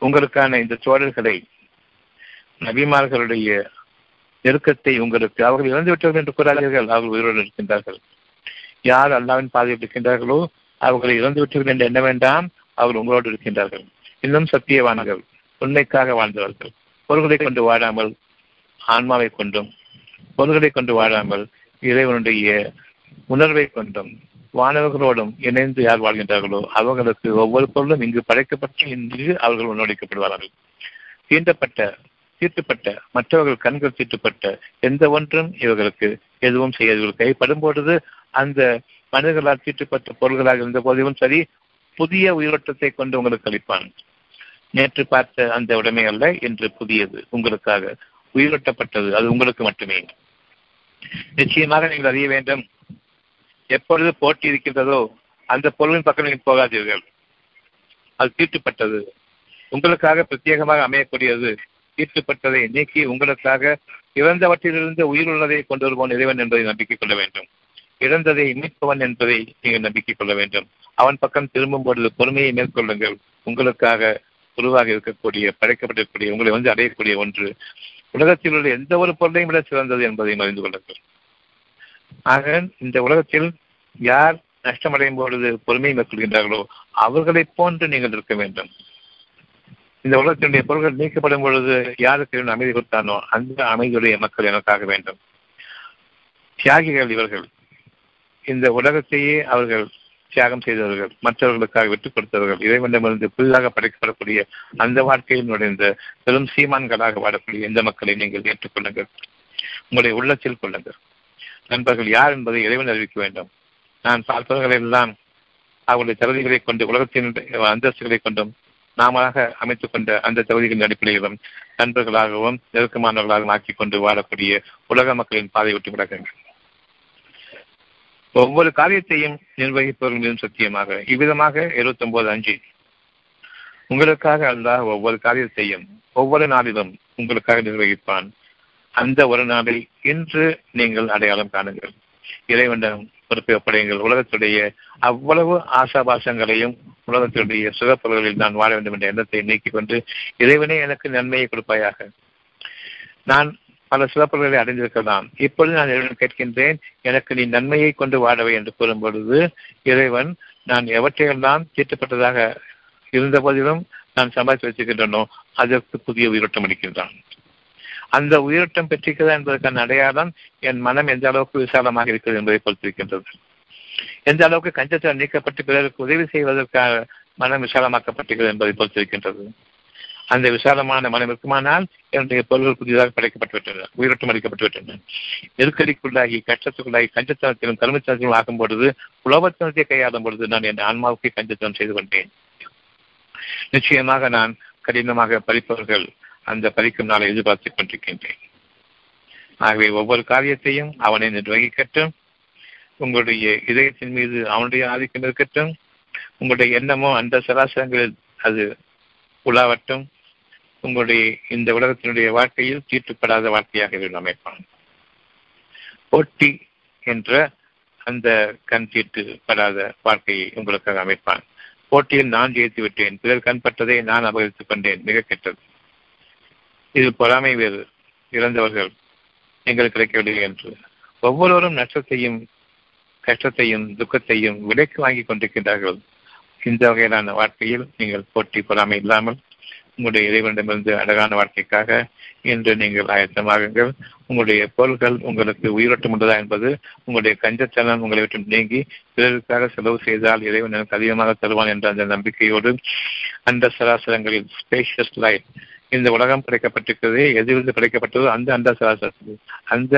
உங்களுக்கான இந்த தோழர்களை நபிமார்களுடைய நெருக்கத்தை உங்களுக்கு அவர்கள் இழந்துவிட்டார்கள் என்று கூறாதீர்கள். அவர்கள் உயிரோடு இருக்கின்றார்கள். யார் அல்லாவின் பாதையில் இருக்கின்றார்களோ அவர்களை இழந்துவிட்டீர்கள் என்று எண்ண வேண்டாம். அவர்கள் உங்களோடு இருக்கின்றார்கள். இன்னும் சத்தியவான்கள் உண்மைக்காக வாழ்ந்தவர்கள். பொருள்களை கொண்டு வாழாமல் ஆன்மாவை கொண்டும் பொருள்களை கொண்டு வாழாமல் இறைவனுடைய உணர்வை கொண்டும் வானவர்களோடும் இணைந்து யார் வாழ்கின்றார்களோ அவர்களுக்கு ஒவ்வொரு பொருளும் இங்கு படைக்கப்பட்டு இன்று அவர்கள் உணவளிக்கப்படுவார்கள் தீண்டப்பட்ட தீட்டுப்பட்ட மற்றவர்கள் கண்கள் தீட்டுப்பட்ட எந்த ஒன்றும் இவர்களுக்கு எதுவும் செய்ய இவர்கள் கைப்படும் பொழுது அந்த மனிதர்களால் தீட்டுப்பட்ட பொருள்களாக இருந்த போதிலும் சரி புதிய உயிரோட்டத்தை கொண்டு உங்களுக்கு அளிப்பான். நேற்று பார்த்த அந்த உடைமை அல்ல என்று புதியது. உங்களுக்காக உயிரோட்டப்பட்டது. அது உங்களுக்கு மட்டுமே. நிச்சயமாக நீங்கள் அறிய வேண்டும் எப்பொழுது போட்டி இருக்கின்றதோ அந்த பொருளின் பக்கம் நீங்கள் போகாதீர்கள். அது தீட்டுப்பட்டது. உங்களுக்காக பிரத்யேகமாக அமையக்கூடியது தீட்டுப்பட்டதை நீக்கி உங்களுக்காக இறந்தவற்றிலிருந்து உயிர் உள்ளதை கொண்டு வருவோன் இறைவன் என்பதை நம்பிக்கை கொள்ள வேண்டும். இறந்ததை மீட்பவன் என்பதை நீங்கள் நம்பிக்கை கொள்ள வேண்டும். அவன் பக்கம் திரும்பும் பொழுது பொறுமையை மேற்கொள்ளுங்கள். உங்களுக்காக உருவாக இருக்கக்கூடிய படைக்கப்பட்டிருக்கக்கூடிய உங்களை வந்து அடையக்கூடிய ஒன்று. உலகத்தில் உள்ள எந்த ஒரு பொருளையும் விட சிறந்தது என்பதையும் அறிந்து கொள்ளுங்கள். ஆக இந்த உலகத்தில் யார் நஷ்டமடையும் பொழுது பொறுமையை மேற்கொள்கின்றார்களோ அவர்களைப் போன்று நீங்கள் இருக்க வேண்டும். இந்த உலகத்தினுடைய பொருள்கள் நீக்கப்படும் பொழுது யாருக்கு அமைதி கொடுத்தானோ அந்த அமைதியுடைய மக்கள் எனக்காக வேண்டும். தியாகிகள் இவர்கள். இந்த உலகத்தையே அவர்கள் தியாகம் செய்தவர்கள் மற்றவர்களுக்காக விட்டுக் கொடுத்தவர்கள் இறைவனிடமிருந்து புதிதாக படைக்கப்படக்கூடிய அந்த வாழ்க்கையில் நுழைந்த பெரும் சீமான்களாக வாழக்கூடிய இந்த மக்களை நீங்கள் ஏற்றுக்கொள்ளுங்கள் உங்களுடைய உள்ளத்தில் கொள்ளுங்கள். நண்பர்கள் யார் என்பதை இறைவன் அறிவிக்க வேண்டும். நான் பார்ப்பவர்களெல்லாம் அவருடைய தகுதிகளை கொண்டு உலகத்தின் அந்தஸ்துகளை கொண்டும் நாமளாக அமைத்துக் கொண்ட அந்த தகுதிகளின் அடிப்படையிலும் நண்பர்களாகவும் நெருக்கமானவர்களாகவும் ஆக்கிக் கொண்டு வாழக்கூடிய உலக மக்களின் பாதை விட்டு விலகுங்கள். ஒவ்வொரு காரியத்தையும் நிர்வகிப்பவர்கள் மீதும் சத்தியமாக. இவ்விதமாக இருபத்தி ஒன்பது அஞ்சு. உங்களுக்காக அல்லாஹ் ஒவ்வொரு காரியத்தையும் ஒவ்வொரு நாளிலும் உங்களுக்காக நிர்வகிப்பான். அந்த ஒரு நாளில் இன்று நீங்கள் அடையாளம் காணுங்கள். இறைவனிடம் பொறுப்பை ஒப்படையுங்கள் உலகத்துடைய அவ்வளவு ஆசாபாசங்களையும் உலகத்துடைய சுகப்பொருள்களில் நான் வாழ வேண்டும் என்ற எண்ணத்தை நீக்கிக் கொண்டு இறைவனே எனக்கு நன்மையை கொடுப்பாயாக. நான் பல சிறப்புகளை அடைந்திருக்கலாம். இப்பொழுது நான் இறைவன் கேட்கின்றேன் எனக்கு நீ நன்மையை கொண்டு வாடவை என்று கூறும் பொழுது இறைவன் நான் எவற்றையெல்லாம் தீட்டப்பட்டதாக இருந்த போதிலும் நான் சம்பாதித்து வச்சிருக்கின்றனோ அதற்கு புதிய உயிரோட்டம் அளிக்கின்றான். அந்த உயிரோட்டம் பெற்றிருக்கிறதா என்பதற்கான அடையாளம் என் மனம் எந்த அளவுக்கு விசாலமாக இருக்கிறது என்பதை பொறுத்திருக்கின்றது. எந்த அளவுக்கு கஞ்சத்தில் நீக்கப்பட்டு பிறருக்கு உதவி செய்வதற்காக மனம் விசாலமாக்கப்பட்டிருக்கிறது என்பதை பொறுத்திருக்கின்றது. அந்த விசாலமான மனம் இருக்குமானால் என்னுடைய பொருள்கள் புதிதாக படைக்கப்பட்டுவிட்டன உயிரோட்டம் அளிக்கப்பட்டுவிட்டன நெருக்கடிக்குள்ளாகி கஷ்டத்துக்குள்ளாகி கஞ்சத்தனத்திலும் கருமத்தனத்திலும் ஆகும் பொழுது உலோகத்தனத்தை கையாளும் பொழுது நான் என் ஆன்மாவுக்கு கஞ்சத்தனம் செய்து கொண்டேன். நிச்சயமாக நான் கடினமாக பறிப்பவர்கள் அந்த பறிக்கும் நாளை எதிர்பார்த்துக் கொண்டிருக்கின்றேன். ஆகவே ஒவ்வொரு காரியத்தையும் அவனை நிர்வகிக்கட்டும். உங்களுடைய இதயத்தின் மீது அவனுடைய ஆதிக்கம் இருக்கட்டும். உங்களுடைய எண்ணமோ அந்த சராசரங்களில் அது உலாவட்டும். உங்களுடைய இந்த உலகத்தினுடைய வாழ்க்கையில் தீட்டுப்படாத வாழ்க்கையாக அமைப்பான் போட்டி என்ற அந்த கண் தீட்டுப்படாத வாழ்க்கையை உங்களுக்காக அமைப்பான் போட்டியில் நான் ஜெயித்து விட்டேன் பிறர் கண்பட்டதை நான் அபகரித்துக் கொண்டேன் மிக கெட்டது. இது பொறாமை வேறு இறந்தவர்கள் எங்களுக்கு கிடைக்கவில்லை என்று. ஒவ்வொருவரும் நஷ்டத்தையும் கஷ்டத்தையும் துக்கத்தையும் விலைக்கு வாங்கி கொண்டிருக்கின்றார்கள். இந்த வகையிலான வாழ்க்கையில் நீங்கள் போட்டி பொறாமை இல்லாமல் உங்களுடைய இறைவனிடமிருந்து அழகான வாழ்க்கைக்காக இன்று நீங்கள் ஆயத்தமாகுங்கள் உங்களுடைய பொருள்கள் உங்களுக்கு உயிரோட்டம் உள்ளதா என்பது உங்களுடைய கஞ்சத்தனம் உங்களை விட்டு நீங்கி பிறருக்காக செலவு செய்தால் இறைவன் எனக்கு அதிகமாக தருவான் என்ற அந்த நம்பிக்கையோடு அந்த சராசரங்களில் ஸ்பேஷியஸ் லைஃப் இந்த உலகம் படைக்கப்பட்டிருக்கிறது எதிலிருந்து படைக்கப்பட்டதோ அந்த அந்த சராசரத்தில் அந்த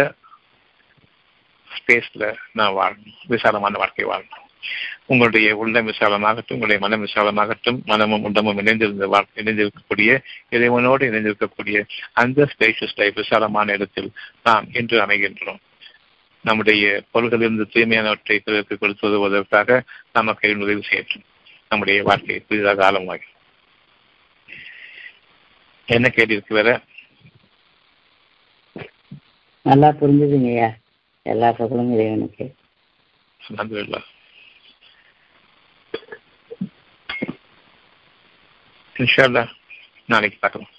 ஸ்பேஸ்ல நான் வாழணும் விசாலமான வாழ்க்கை வாழணும் உங்களுடைய உள்ளம் விசாலமாகட்டும் உங்களுடைய மனம் விசாலமாகட்டும் மனமும் உள்ளமும் இணைந்திருந்த வாழ்க்கை இணைந்திருக்கக்கூடிய இறைவனோடு இணைந்திருக்கக்கூடிய அந்த ஸ்பேஷியஸ் லைஃப் விசாலமான இடத்தில் நாம் இன்று அமைகின்றோம். நம்முடைய பொருள்களிலிருந்து தூய்மையானவற்றை பிறருக்கு கொடுத்து உதவுவதற்காக நமக்கு உதவி செய்யட்டும். நம்முடைய வாழ்க்கையை புதிதாக ஆழமாகும் என்ன கேள்வி இருக்கு வேற? நல்லா புரிஞ்சுதுங்கய்யா. எல்லா பக்கமும் இறைவனுக்கு. அல்ஹம்துலில்லாஹ். இன்ஷா அல்லாஹ் நாளைக்கு பார்க்கலாம்